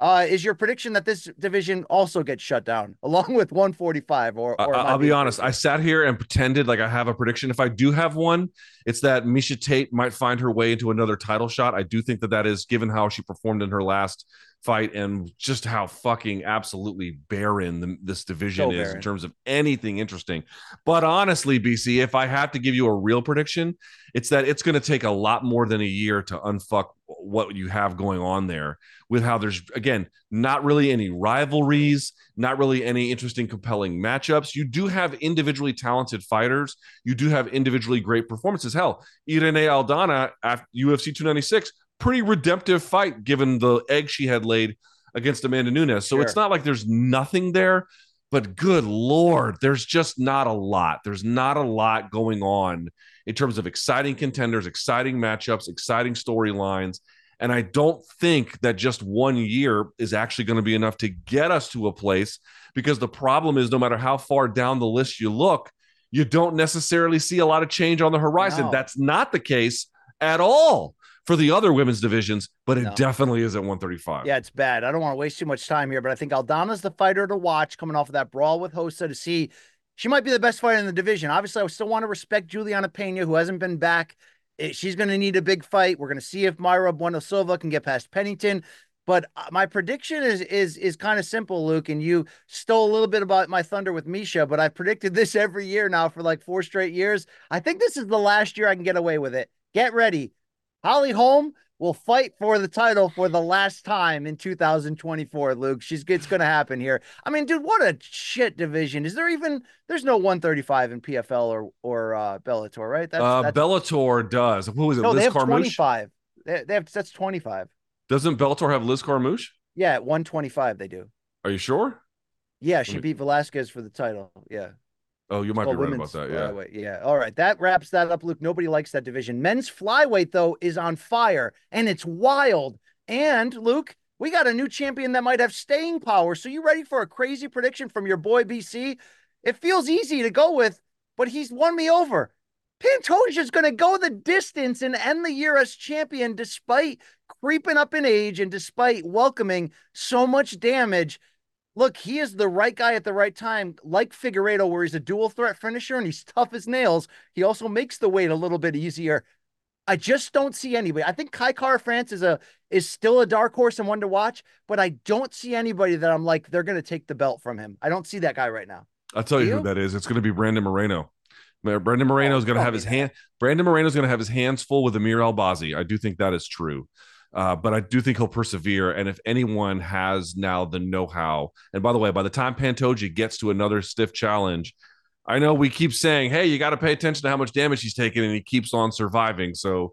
Uh, is your prediction that this division also gets shut down *laughs* along with 145? Or, or I'll be honest. I sat here and pretended like I have a prediction. If I do have one, it's that Miesha Tate might find her way into another title shot. I do think that that is given how she performed in her last fight and just how fucking absolutely barren the, this division So is in terms of anything interesting. But honestly, BC, if I have to give you a real prediction, it's that it's going to take a lot more than a year to unfuck what you have going on there with how there's again not really any rivalries not really any interesting compelling matchups. You do have individually talented fighters. You do have individually great performances. Hell irene aldana at ufc 296 pretty redemptive fight given the egg she had laid against amanda nunes. So it's not like there's nothing there but good lord there's just not a lot. There's not a lot going on in terms of exciting contenders exciting matchups exciting storylines. And I don't think that just one year is actually going to be enough to get us to a place because the problem is no matter how far down the list you look, you don't necessarily see a lot of change on the horizon. No. That's not the case at all for the other women's divisions, but it No. definitely is at 135. Yeah, it's bad. I don't want to waste too much time here, but I think Aldana's the fighter to watch coming off of that brawl with Hosa to see. She might be the best fighter in the division. Obviously, I still want to respect Julianna Peña, who hasn't been back. Eh, She's going to need a big fight. We're going to see if Mayra Bueno Silva can get past Pennington. But uh, my prediction is is is kind of simple, Luke. And you stole a little bit about my thunder with Miesha, but I've predicted this *laughs* every year now for like four straight years. I think this is the last year I can get away with it. Get ready. Holly Holm will fight for the title for the last time in 2024. Luke, she's it's going to happen here. I mean, dude, what a shit division. Is there even? There's no 135 in PFL or or uh, Bellator, right? That's, uh, that's... Bellator does. Who is it? No, Liz they have Carmouche? 25. They, they have that's 25. Doesn't Bellator have Liz Carmouche? Yeah, at 125 they do. Are you sure? Yeah, she beat Velasquez for the title. Yeah. Oh, you might be right about that. Yeah. Flyweight. Yeah. All right. That wraps that up, Luke. Nobody likes that division. Men's flyweight, though, is on fire and it's wild. And Luke, we got a new champion that might have staying power. So you ready for a crazy prediction from your boy BC? It feels easy to go with, but he's won me over. Pantoja's going to go the distance and end the year as champion despite creeping up in age and despite welcoming so much damage look, he is the right guy at the right time, like Figueiredo, where he's a dual threat finisher and he's tough as nails. He also makes the weight a little bit easier. I just don't see anybody. I think Kai Kara-France is a is still a dark horse and one to watch, but I don't see anybody that I'm like they're going to take the belt from him. I don't see that guy right now. I'll tell you, you, who that is. It's going to be Brandon Moreno. Brandon Moreno is going to have his hand. Brandon Moreno is going to have his hands full with Amir Albazi. I do think that is true. Uh, but I do think he'll persevere. And if anyone has now the know how, and by the way, by the time Pantoja gets to another stiff challenge, I know we keep saying, hey, you got to pay attention to how much damage he's taking, and he keeps on surviving. So,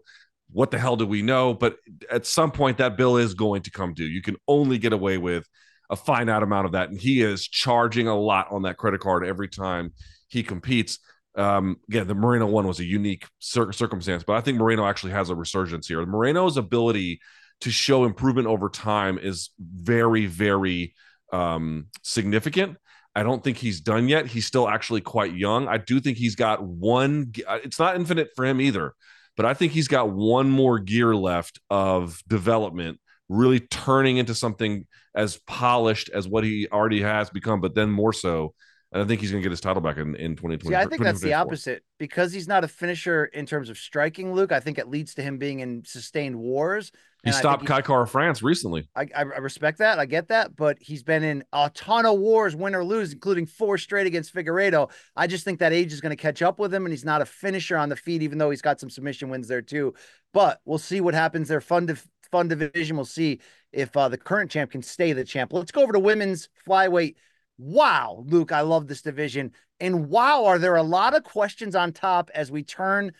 what the hell do we know? But at some point, that bill is going to come due. You can only get away with a finite amount of that. And he is charging a lot on that credit card every time he competes. Um, again, the Moreno one was a unique cir- circumstance, but I think Moreno actually has a resurgence here. Moreno's ability to show improvement over time is very, very um, significant. I don't think he's done yet. He's still actually quite young. I do think he's got one. It's not infinite for him either, but I think he's got one more gear left of development, really turning into something as polished as what he already has become, but then more so and I think he's going to get his title back in, in 2020. See, I think that's the opposite because he's not a finisher in terms of striking, Luke. I think it leads to him being in sustained wars. He stopped Kai Kara-France recently. I, I, respect that. I get that. But he's been in a ton of wars, win or lose, including four straight against Figueiredo. I just think that age is going to catch up with him, and he's not a finisher on the feet, even though he's got some submission wins there too. But we'll see what happens. They're fun, to, fun division. We'll see if uh, the current champ can stay the champ. Let's go over to women's flyweight wow, Luke, I love this division. And wow, are there a lot of questions on top as we turn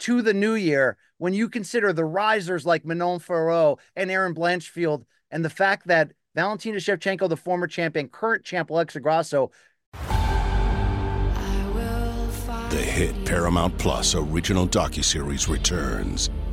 to the new year when you consider the risers like Manon Fiorot and Erin Blanchfield and the fact that Valentina Shevchenko, the former champion, current champ Alexa Grasso. The hit Paramount Plus original docuseries returns.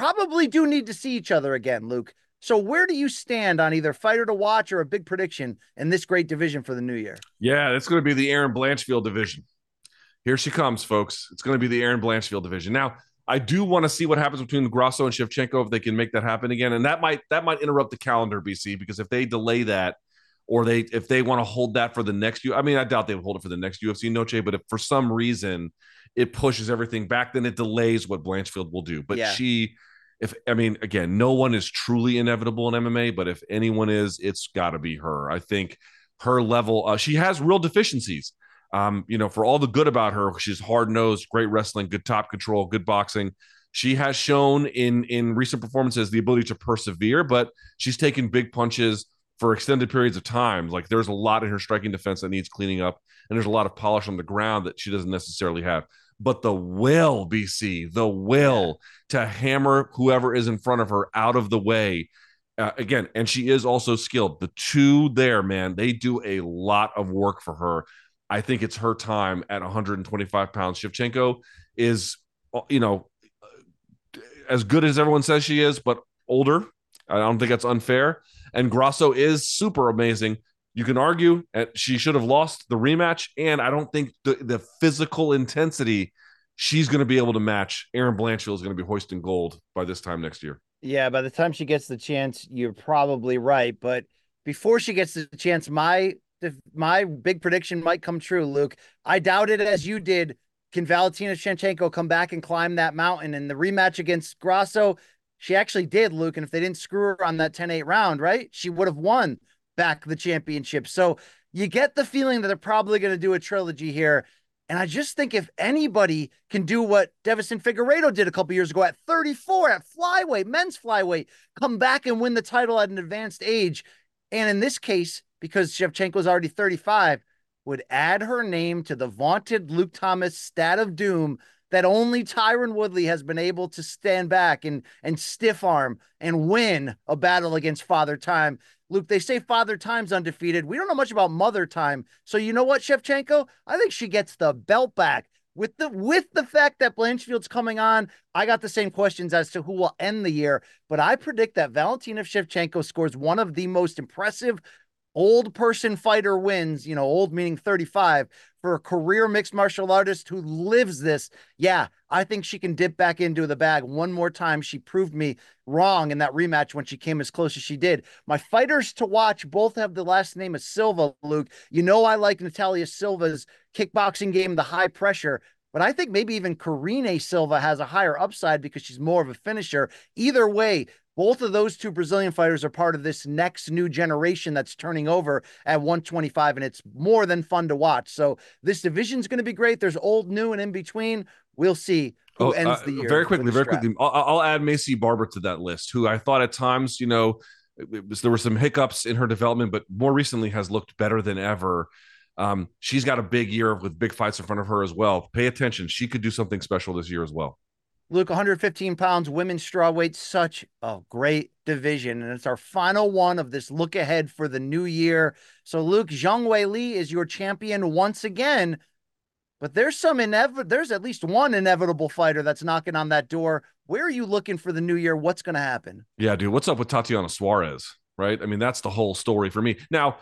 probably do need to see each other again, Luke. So where do you stand on either fighter to watch or a big prediction in this great division for the new year? Yeah, it's going to be the Erin Blanchfield division. Here she comes, folks. It's going to be the Erin Blanchfield division. Now, I do want to see what happens between Grasso and Shevchenko if they can make that happen again, and that might that might interrupt the calendar, BC, because if they delay that or they if they want to hold that for the next I mean, I doubt they would hold it for the next UFC Noche, but if for some reason it pushes everything back, then it delays what Blanchfield will do. But yeah. she if I mean, again, no one is truly inevitable in MMA, but if anyone is, it's got to be her. I think her level. Uh, she has real deficiencies. Um, you know, for all the good about her, she's hard nosed, great wrestling, good top control, good boxing. She has shown in in recent performances the ability to persevere, but she's taken big punches for extended periods of time. Like there's a lot in her striking defense that needs cleaning up, and there's a lot of polish on the ground that she doesn't necessarily have. But the will, BC, the will to hammer whoever is in front of her out of the way. Uh, again, and she is also skilled. The two there, man, they do a lot of work for her. I think it's her time at 125 pounds. Shevchenko is, you know, as good as everyone says she is, but older. I don't think that's unfair. And Grasso is super amazing. You can argue that she should have lost the rematch, and I don't think the, the physical intensity she's going to be able to match. Erin Blanchfield is going to be hoisting gold by this time next year. Yeah, by the time she gets the chance, you're probably right. But before she gets the chance, my my big prediction might come true, Luke. I doubted as you did. Can Valentina Shevchenko come back and climb that mountain? And the rematch against Grasso, she actually did, Luke. And if they didn't screw her on that 10 8 round, right, she would have won back the championship. So you get the feeling that they're probably going to do a trilogy here. And I just think if anybody can do what Deiveson Figueiredo did a couple years ago at 34 at flyweight, men's flyweight, come back and win the title at an advanced age. And in this case, because Shevchenko is already 35, would add her name to the vaunted Luke Thomas stat of doom that only Tyron Woodley has been able to stand back and and stiff arm and win a battle against Father Time. Luke, they say Father Time's undefeated. We don't know much about Mother Time. So you know what, Shevchenko? I think she gets the belt back. With the with the fact that Blanchfield's coming on, I got the same questions as to who will end the year, but I predict that Valentina Shevchenko scores one of the most impressive old person fighter wins, you know, old meaning 35 for a career mixed martial artist who lives this. Yeah, I think she can dip back into the bag one more time. She proved me wrong in that rematch when she came as close as she did. My fighters to watch both have the last name of Silva, Luke. You know, I like Natalia Silva's kickboxing game, the high pressure. But I think maybe even Karine Silva has a higher upside because she's more of a finisher. Either way, both of those two Brazilian fighters are part of this next new generation that's turning over at 125, and it's more than fun to watch. So this division is going to be great. There's old, new, and in between. We'll see who oh, ends uh, the year. Very quickly, very quickly. I'll, I'll add Maycee Barber to that list, who I thought at times, you know, was, there were some hiccups in her development, but more recently has looked better than ever. Um, she's got a big year with big fights in front of her as well. Pay attention; she could do something special this year as well. Luke, 115 pounds, women's strawweight, such a great division. And it's our final one of this look ahead for the new year. So, Luke, Zhang Weili is your champion once again. But there's some inevitable, there's at least one inevitable fighter that's knocking on that door. Where are you looking for the new year? What's going to happen? Yeah, dude, what's up with Tatiana Suarez? Right. I mean, that's the whole story for me. Now,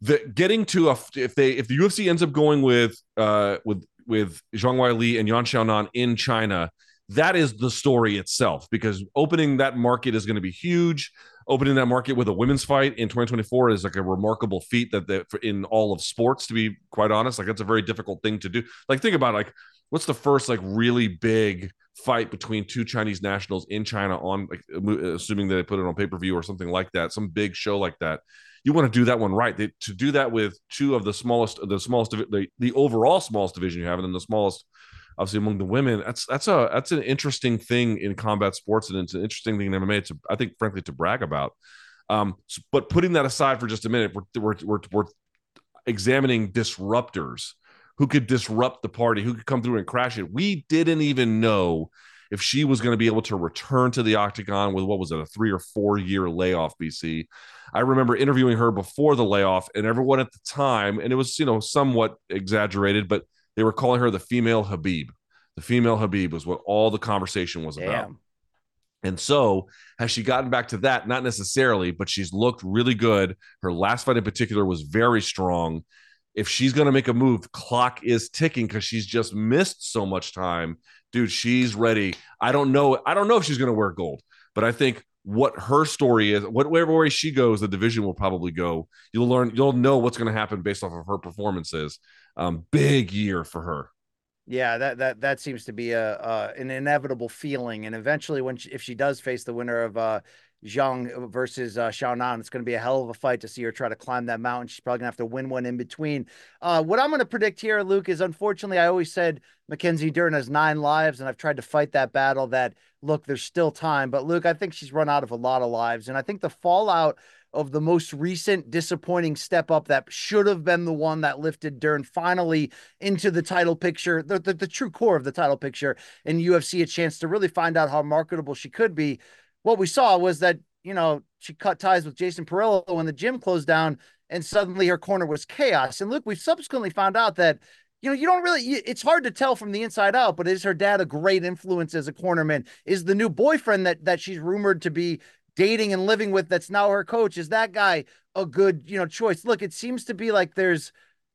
the getting to a if they if the UFC ends up going with uh with with Zhang Weili and Yan Xiaonan in China, that is the story itself because opening that market is going to be huge. Opening that market with a women's fight in 2024 is like a remarkable feat that, in all of sports to be quite honest. Like that's a very difficult thing to do. Like think about like what's the first like really big fight between two chinese nationals in china on like assuming that they put it on pay-per-view or something like that some big show like that? You want to do that one right. They, to do that with two of the smallest the smallest the, the overall smallest division you have and then the smallest obviously among the women. That's that's a that's an interesting thing in combat sports, and it's an interesting thing in MMA. To I think, frankly, to brag about. Um, but putting that aside for just a minute, we're we're we're, we're examining disruptors who could disrupt the party, who could come through and crash it. We didn't even know if she was going to be able to return to the octagon with what was it, a three or four year layoff, BC. I remember interviewing her before the layoff, and everyone at the time, and it was, you know, somewhat exaggerated, but they were calling her the female Khabib. The female Khabib was what all the conversation was Damn. about. And so, has she gotten back to that? Not necessarily, but she's looked really good. Her last fight in particular was very strong. If she's going to make a move, clock is ticking because she's just missed so much time. Dude, she's ready. I don't know. I don't know if she's going to wear gold, but I think what her story is, whatever way she goes, the division will probably go. You'll learn, you'll know what's going to happen based off of her performances. Um, big year for her. Yeah, that that that seems to be a uh, an inevitable feeling, and eventually, when she, if she does face the winner of uh, Zhang versus uh, Xiaonan. It's going to be a hell of a fight to see her try to climb that mountain. She's probably going to have to win one in between. Uh, what I'm going to predict here, Luke, is unfortunately, I always said Mackenzie Dern has nine lives, and I've tried to fight that battle that, look, there's still time. But, Luke, I think she's run out of a lot of lives. And I think the fallout of the most recent disappointing step up that should have been the one that lifted Dern finally into the title picture, the, the, the true core of the title picture, and UFC a chance to really find out how marketable she could be what we saw was that, you know, she cut ties with Jason Parillo when the gym closed down and suddenly her corner was chaos. And look, we've subsequently found out that, you know, you don't really, it's hard to tell from the inside out, but is her dad a great influence as a cornerman? Is the new boyfriend that, that she's rumored to be dating and living with that's now her coach, is that guy a good, you know, choice? Look, it seems to be like there's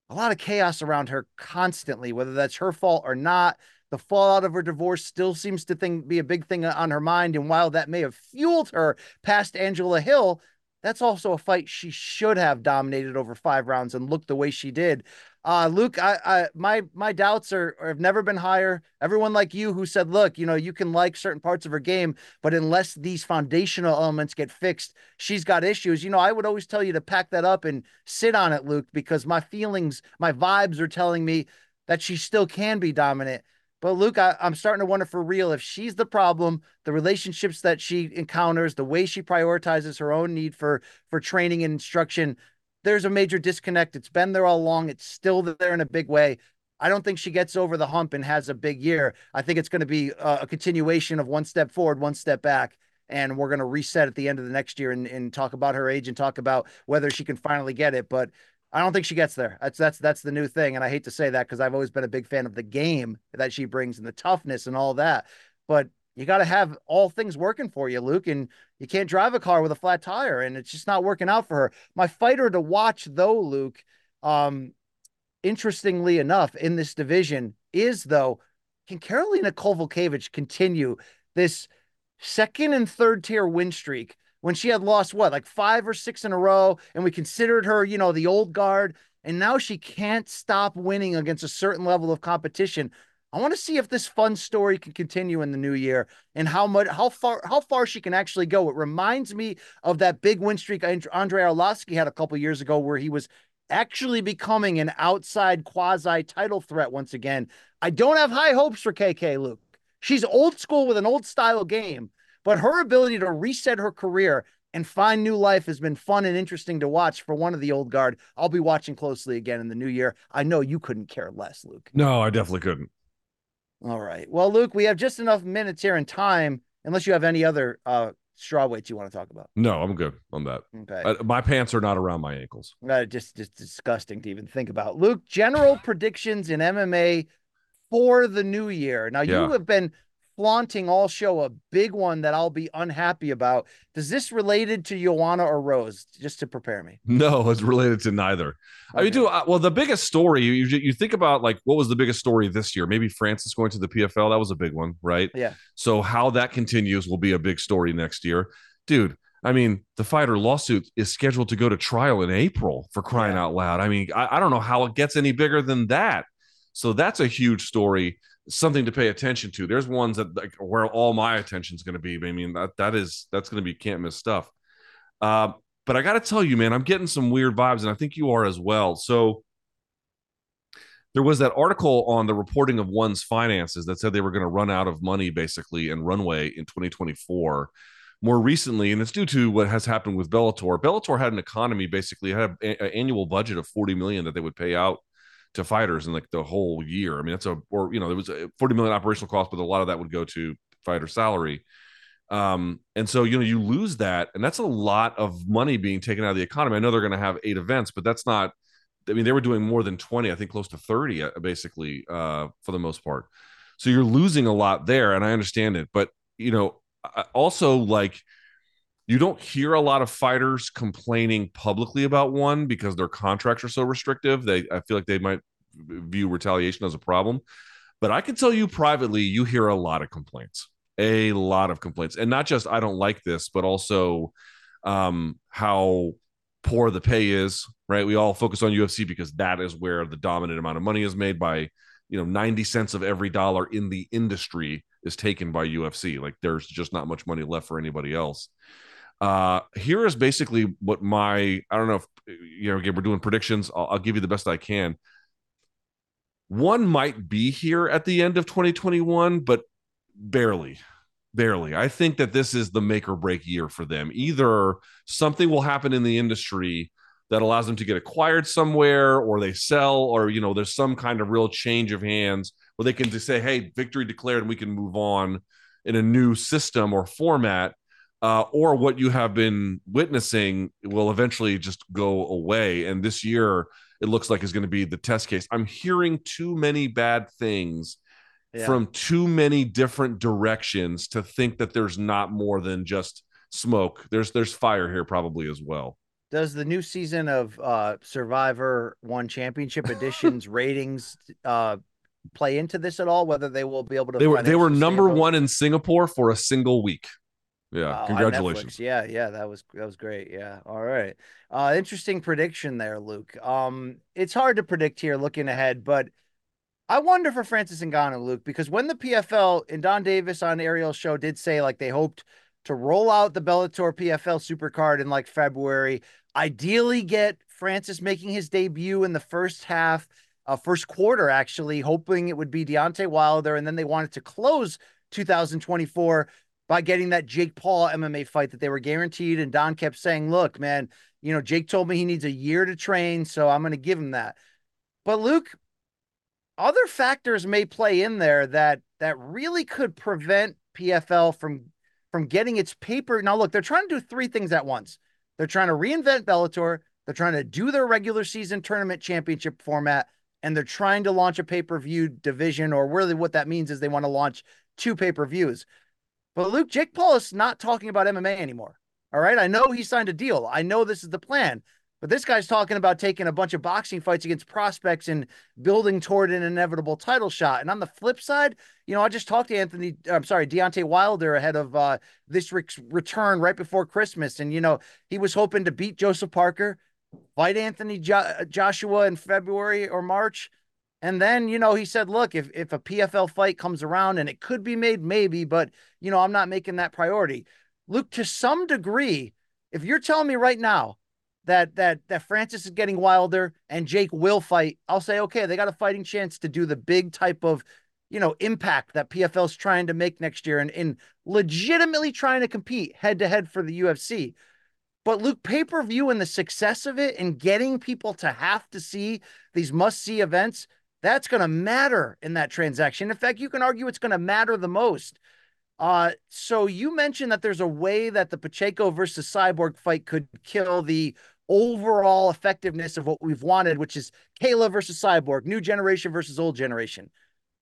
a lot of chaos around her constantly, whether that's her fault or not. The fallout of her divorce still seems to think, be a big thing on her mind. And while that may have fueled her past Angela Hill, that's also a fight she should have dominated over five rounds and looked the way she did. Uh, Luke, I, I, my, my doubts are, are, have never been higher. Everyone like you who said, look, you know, you can like certain parts of her game, but unless these foundational elements get fixed, she's got issues. You know, I would always tell you to pack that up and sit on it, Luke, because my feelings, my vibes are telling me that she still can be dominant. But Luke, I, am starting to wonder for real if she's the problem, the relationships that she encounters, the way she prioritizes her own need for for training and instruction, there's a major disconnect. It's been there all along. It's still there in a big way. I don't think she gets over the hump and has a big year. I think it's going to be a, a continuation of one step forward, one step back. And we're going to reset at the end of the next year and, and talk about her age and talk about whether she can finally get it. But I don't think she gets there. That's that's that's the new thing, and I hate to say that because I've always been a big fan of the game that she brings and the toughness and all that. But you got to have all things working for you, Luke, and you can't drive a car with a flat tire, and it's just not working out for her. My fighter to watch, though, Luke, um, interestingly enough, in this division is though, can Karolina Kowalkiewicz continue this second and third tier win streak? When she had lost what, like five or six in a row, and we considered her, you know, the old guard, and now she can't stop winning against a certain level of competition. I want to see if this fun story can continue in the new year and how much, how far, how far she can actually go. It reminds me of that big win streak Andrei Arlovski had a couple years ago, where he was actually becoming an outside quasi title threat once again. I don't have high hopes for KK Luke. She's old school with an old style game, but her ability to reset her career and find new life has been fun and interesting to watch for one of the old guard. I'll be watching closely again in the new year. I know you couldn't care less, Luke. No, I definitely couldn't. All right. Well, Luke, we have just enough minutes here in time, unless you have any other uh straw weights you want to talk about. No, I'm good on that. Okay. I, my pants are not around my ankles. Uh, just just disgusting to even think about. Luke, general *sighs* predictions in MMA for the new year. Now yeah. you have been flaunting all show a big one that I'll be unhappy about. Does this related to Joanna or Rose? Just to prepare me. No, it's related to neither. Okay. I mean, do well. The biggest story you you think about like what was the biggest story this year? Maybe Francis going to the PFL. That was a big one, right? Yeah. So how that continues will be a big story next year, dude. I mean, the fighter lawsuit is scheduled to go to trial in April for crying yeah. out loud. I mean, I, I don't know how it gets any bigger than that. So that's a huge story something to pay attention to. There's ones that like where all my attention is going to be. I mean, that that is that's going to be can't miss stuff. Uh, but I got to tell you, man, I'm getting some weird vibes, and I think you are as well. So there was that article on the reporting of one's finances that said they were going to run out of money basically and runway in 2024 more recently and it's due to what has happened with bellator bellator had an economy basically had an annual budget of 40 million that they would pay out to fighters in like the whole year. I mean, that's a or you know there was a 40 million operational cost, but a lot of that would go to fighter salary. Um, and so you know you lose that, and that's a lot of money being taken out of the economy. I know they're going to have eight events, but that's not. I mean, they were doing more than 20, I think close to 30, uh, basically, uh, for the most part. So you're losing a lot there, and I understand it. But you know, also like you don't hear a lot of fighters complaining publicly about one because their contracts are so restrictive. They I feel like they might view retaliation as a problem. But I can tell you privately, you hear a lot of complaints, a lot of complaints, and not just I don't like this, but also um, how poor the pay is. Right? We all focus on UFC because that is where the dominant amount of money is made by you know 90 cents of every dollar in the industry is taken by UFC. Like there's just not much money left for anybody else. Uh, here is basically what my I don't know if you know again we're doing predictions. I'll, I'll give you the best I can. One might be here at the end of 2021, but barely, barely. I think that this is the make or break year for them. Either something will happen in the industry that allows them to get acquired somewhere, or they sell, or you know, there's some kind of real change of hands where they can just say, "Hey, victory declared," and we can move on in a new system or format. Uh, or what you have been witnessing will eventually just go away. And this year, it looks like is going to be the test case. I'm hearing too many bad things yeah. from too many different directions to think that there's not more than just smoke. There's there's fire here probably as well. Does the new season of uh, Survivor One Championship *laughs* Editions ratings uh, play into this at all? Whether they will be able to? They were they were number one in Singapore for a single week. Yeah, wow, congratulations. Yeah, yeah, that was that was great. Yeah. All right. Uh interesting prediction there, Luke. Um it's hard to predict here looking ahead, but I wonder for Francis and Ngannou, Luke, because when the PFL and Donn Davis on Ariel's show did say like they hoped to roll out the Bellator PFL Supercard in like February, ideally get Francis making his debut in the first half, uh, first quarter actually, hoping it would be Deontay Wilder, and then they wanted to close 2024 by getting that Jake Paul MMA fight that they were guaranteed. And Donn kept saying, look, man, you know, Jake told me he needs a year to train, so I'm going to give him that. But Luke, other factors may play in there that that really could prevent PFL from from getting its paper. Now, look, they're trying to do three things at once. They're trying to reinvent Bellator. They're trying to do their regular season tournament championship format, and they're trying to launch a pay per view division. Or really, what that means is they want to launch two pay per views. But Luke, Jake Paul is not talking about MMA anymore. All right. I know he signed a deal. I know this is the plan. But this guy's talking about taking a bunch of boxing fights against prospects and building toward an inevitable title shot. And on the flip side, you know, I just talked to Anthony, I'm sorry, Deontay Wilder ahead of uh, this return right before Christmas. And, you know, he was hoping to beat Joseph Parker, fight Anthony jo- Joshua in February or March, and then, you know, he said, look, if, if a PFL fight comes around and it could be made, maybe, but, you know, I'm not making that priority. Luke, to some degree, if you're telling me right now that that that Francis is getting Wilder and Jake will fight, I'll say, okay, they got a fighting chance to do the big type of, you know, impact that PFL's trying to make next year and, and legitimately trying to compete head to head for the UFC. But Luke, pay per view and the success of it and getting people to have to see these must see events that's going to matter in that transaction. In fact, you can argue it's going to matter the most. Uh, so you mentioned that there's a way that the Pacheco versus Cyborg fight could kill the overall effectiveness of what we've wanted, which is Kayla versus Cyborg, new generation versus old generation.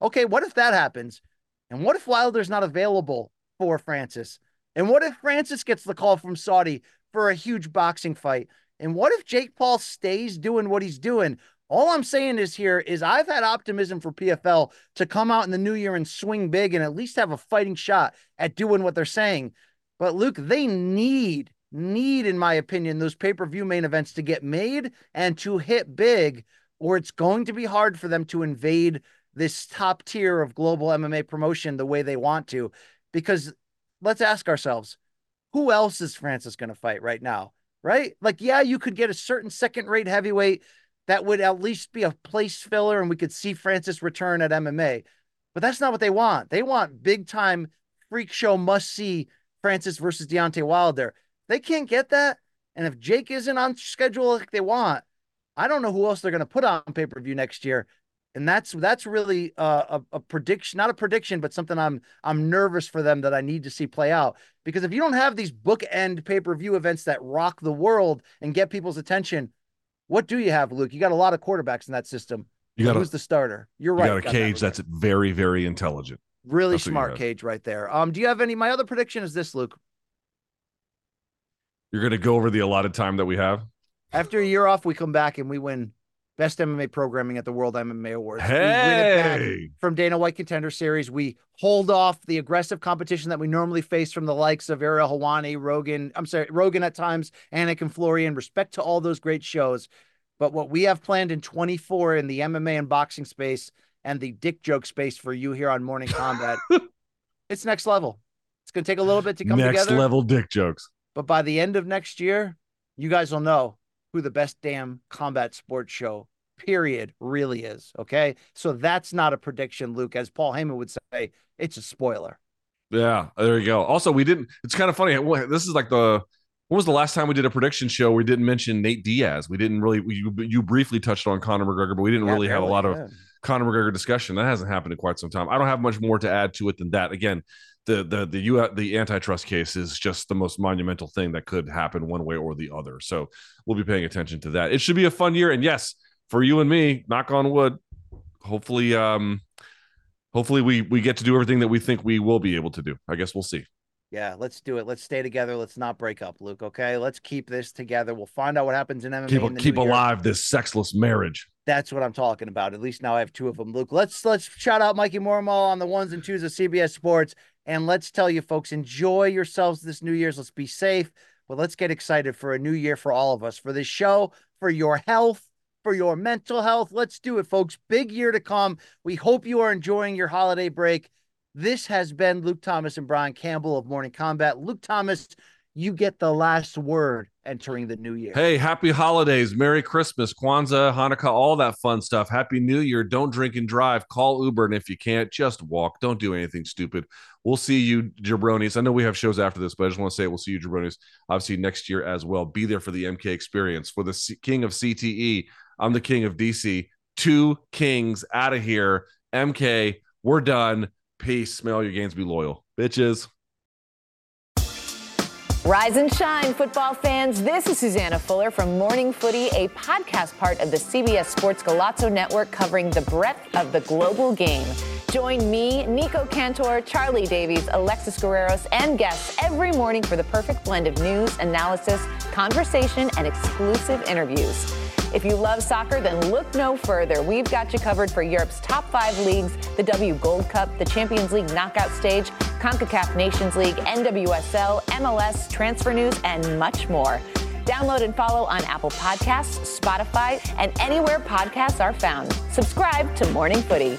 Okay, what if that happens? And what if Wilder's not available for Francis? And what if Francis gets the call from Saudi for a huge boxing fight? And what if Jake Paul stays doing what he's doing? All I'm saying is here is I've had optimism for PFL to come out in the new year and swing big and at least have a fighting shot at doing what they're saying. But Luke, they need, need, in my opinion, those pay per view main events to get made and to hit big, or it's going to be hard for them to invade this top tier of global MMA promotion the way they want to. Because let's ask ourselves who else is Francis going to fight right now? Right? Like, yeah, you could get a certain second rate heavyweight that would at least be a place filler and we could see Francis return at MMA. But that's not what they want. They want big time freak show must see Francis versus Deontay Wilder. They can't get that. And if Jake isn't on schedule like they want, I don't know who else they're going to put on pay per view next year. And that's that's really uh, a, a prediction, not a prediction, but something I'm I'm nervous for them that I need to see play out. Because if you don't have these bookend pay per view events that rock the world and get people's attention, what do you have, Luke? You got a lot of quarterbacks in that system. You got who's the starter? You're right. You got a cage that that's very, very intelligent. Really that's smart cage right there. Um, do you have any? My other prediction is this, Luke. You're going to go over the allotted time that we have. After a year off, we come back and we win best MMA programming at the World MMA Awards. Hey! from Dana White Contender Series. We hold off the aggressive competition that we normally face from the likes of Ariel Helwani, Rogan. I'm sorry, Rogan at times, Anik and Florian. Respect to all those great shows. But what we have planned in 24 in the MMA and boxing space and the dick joke space for you here on Morning Kombat, *laughs* it's next level. It's going to take a little bit to come next together. level dick jokes But by the end of next year, you guys will know who the best damn combat sports show, period, really is. Okay. So that's not a prediction, Luke. As Paul Heyman would say, it's a spoiler. Yeah, there you go. Also, we didn't, it's kind of funny. This is like the, when was the last time we did a prediction show? We didn't mention Nate Diaz. We didn't really, you, you briefly touched on Conor McGregor, but we didn't yeah, really have a lot of Conor McGregor discussion. That hasn't happened in quite some time. I don't have much more to add to it than that. Again, the the the U the antitrust case is just the most monumental thing that could happen one way or the other. So we'll be paying attention to that. It should be a fun year, and yes, for you and me, knock on wood. Hopefully, um, hopefully we we get to do everything that we think we will be able to do. I guess we'll see. Yeah, let's do it. Let's stay together. Let's not break up, Luke. Okay, let's keep this together. We'll find out what happens in MMA. Keep, in keep alive this sexless marriage. That's what I'm talking about. At least now I have two of them, Luke. Let's let's shout out Mikey Mormal on the ones and twos of CBS Sports, and let's tell you, folks, enjoy yourselves this New Year's. Let's be safe, but let's get excited for a new year for all of us, for this show, for your health, for your mental health. Let's do it, folks. Big year to come. We hope you are enjoying your holiday break. This has been Luke Thomas and Brian Campbell of Morning Kombat. Luke Thomas, you get the last word entering the new year. Hey, happy holidays, Merry Christmas, Kwanzaa, Hanukkah, all that fun stuff. Happy New Year. Don't drink and drive. Call Uber. And if you can't, just walk. Don't do anything stupid. We'll see you, jabronis. I know we have shows after this, but I just want to say we'll see you, jabronis, obviously next year as well. Be there for the MK experience. For the C- king of CTE, I'm the king of DC. Two kings out of here. MK, we're done. Peace. Smell your gains. Be loyal. Bitches. Rise and shine, football fans. This is Susanna Fuller from Morning Footy, a podcast part of the CBS Sports Golazo Network covering the breadth of the global game. Join me, Nico Cantor, Charlie Davies, Alexis Guerreros, and guests every morning for the perfect blend of news, analysis, conversation, and exclusive interviews. If you love soccer, then look no further. We've got you covered for Europe's top five leagues the W Gold Cup, the Champions League knockout stage, CONCACAF Nations League, NWSL, MLS, transfer news, and much more. Download and follow on Apple Podcasts, Spotify, and anywhere podcasts are found. Subscribe to Morning Footy.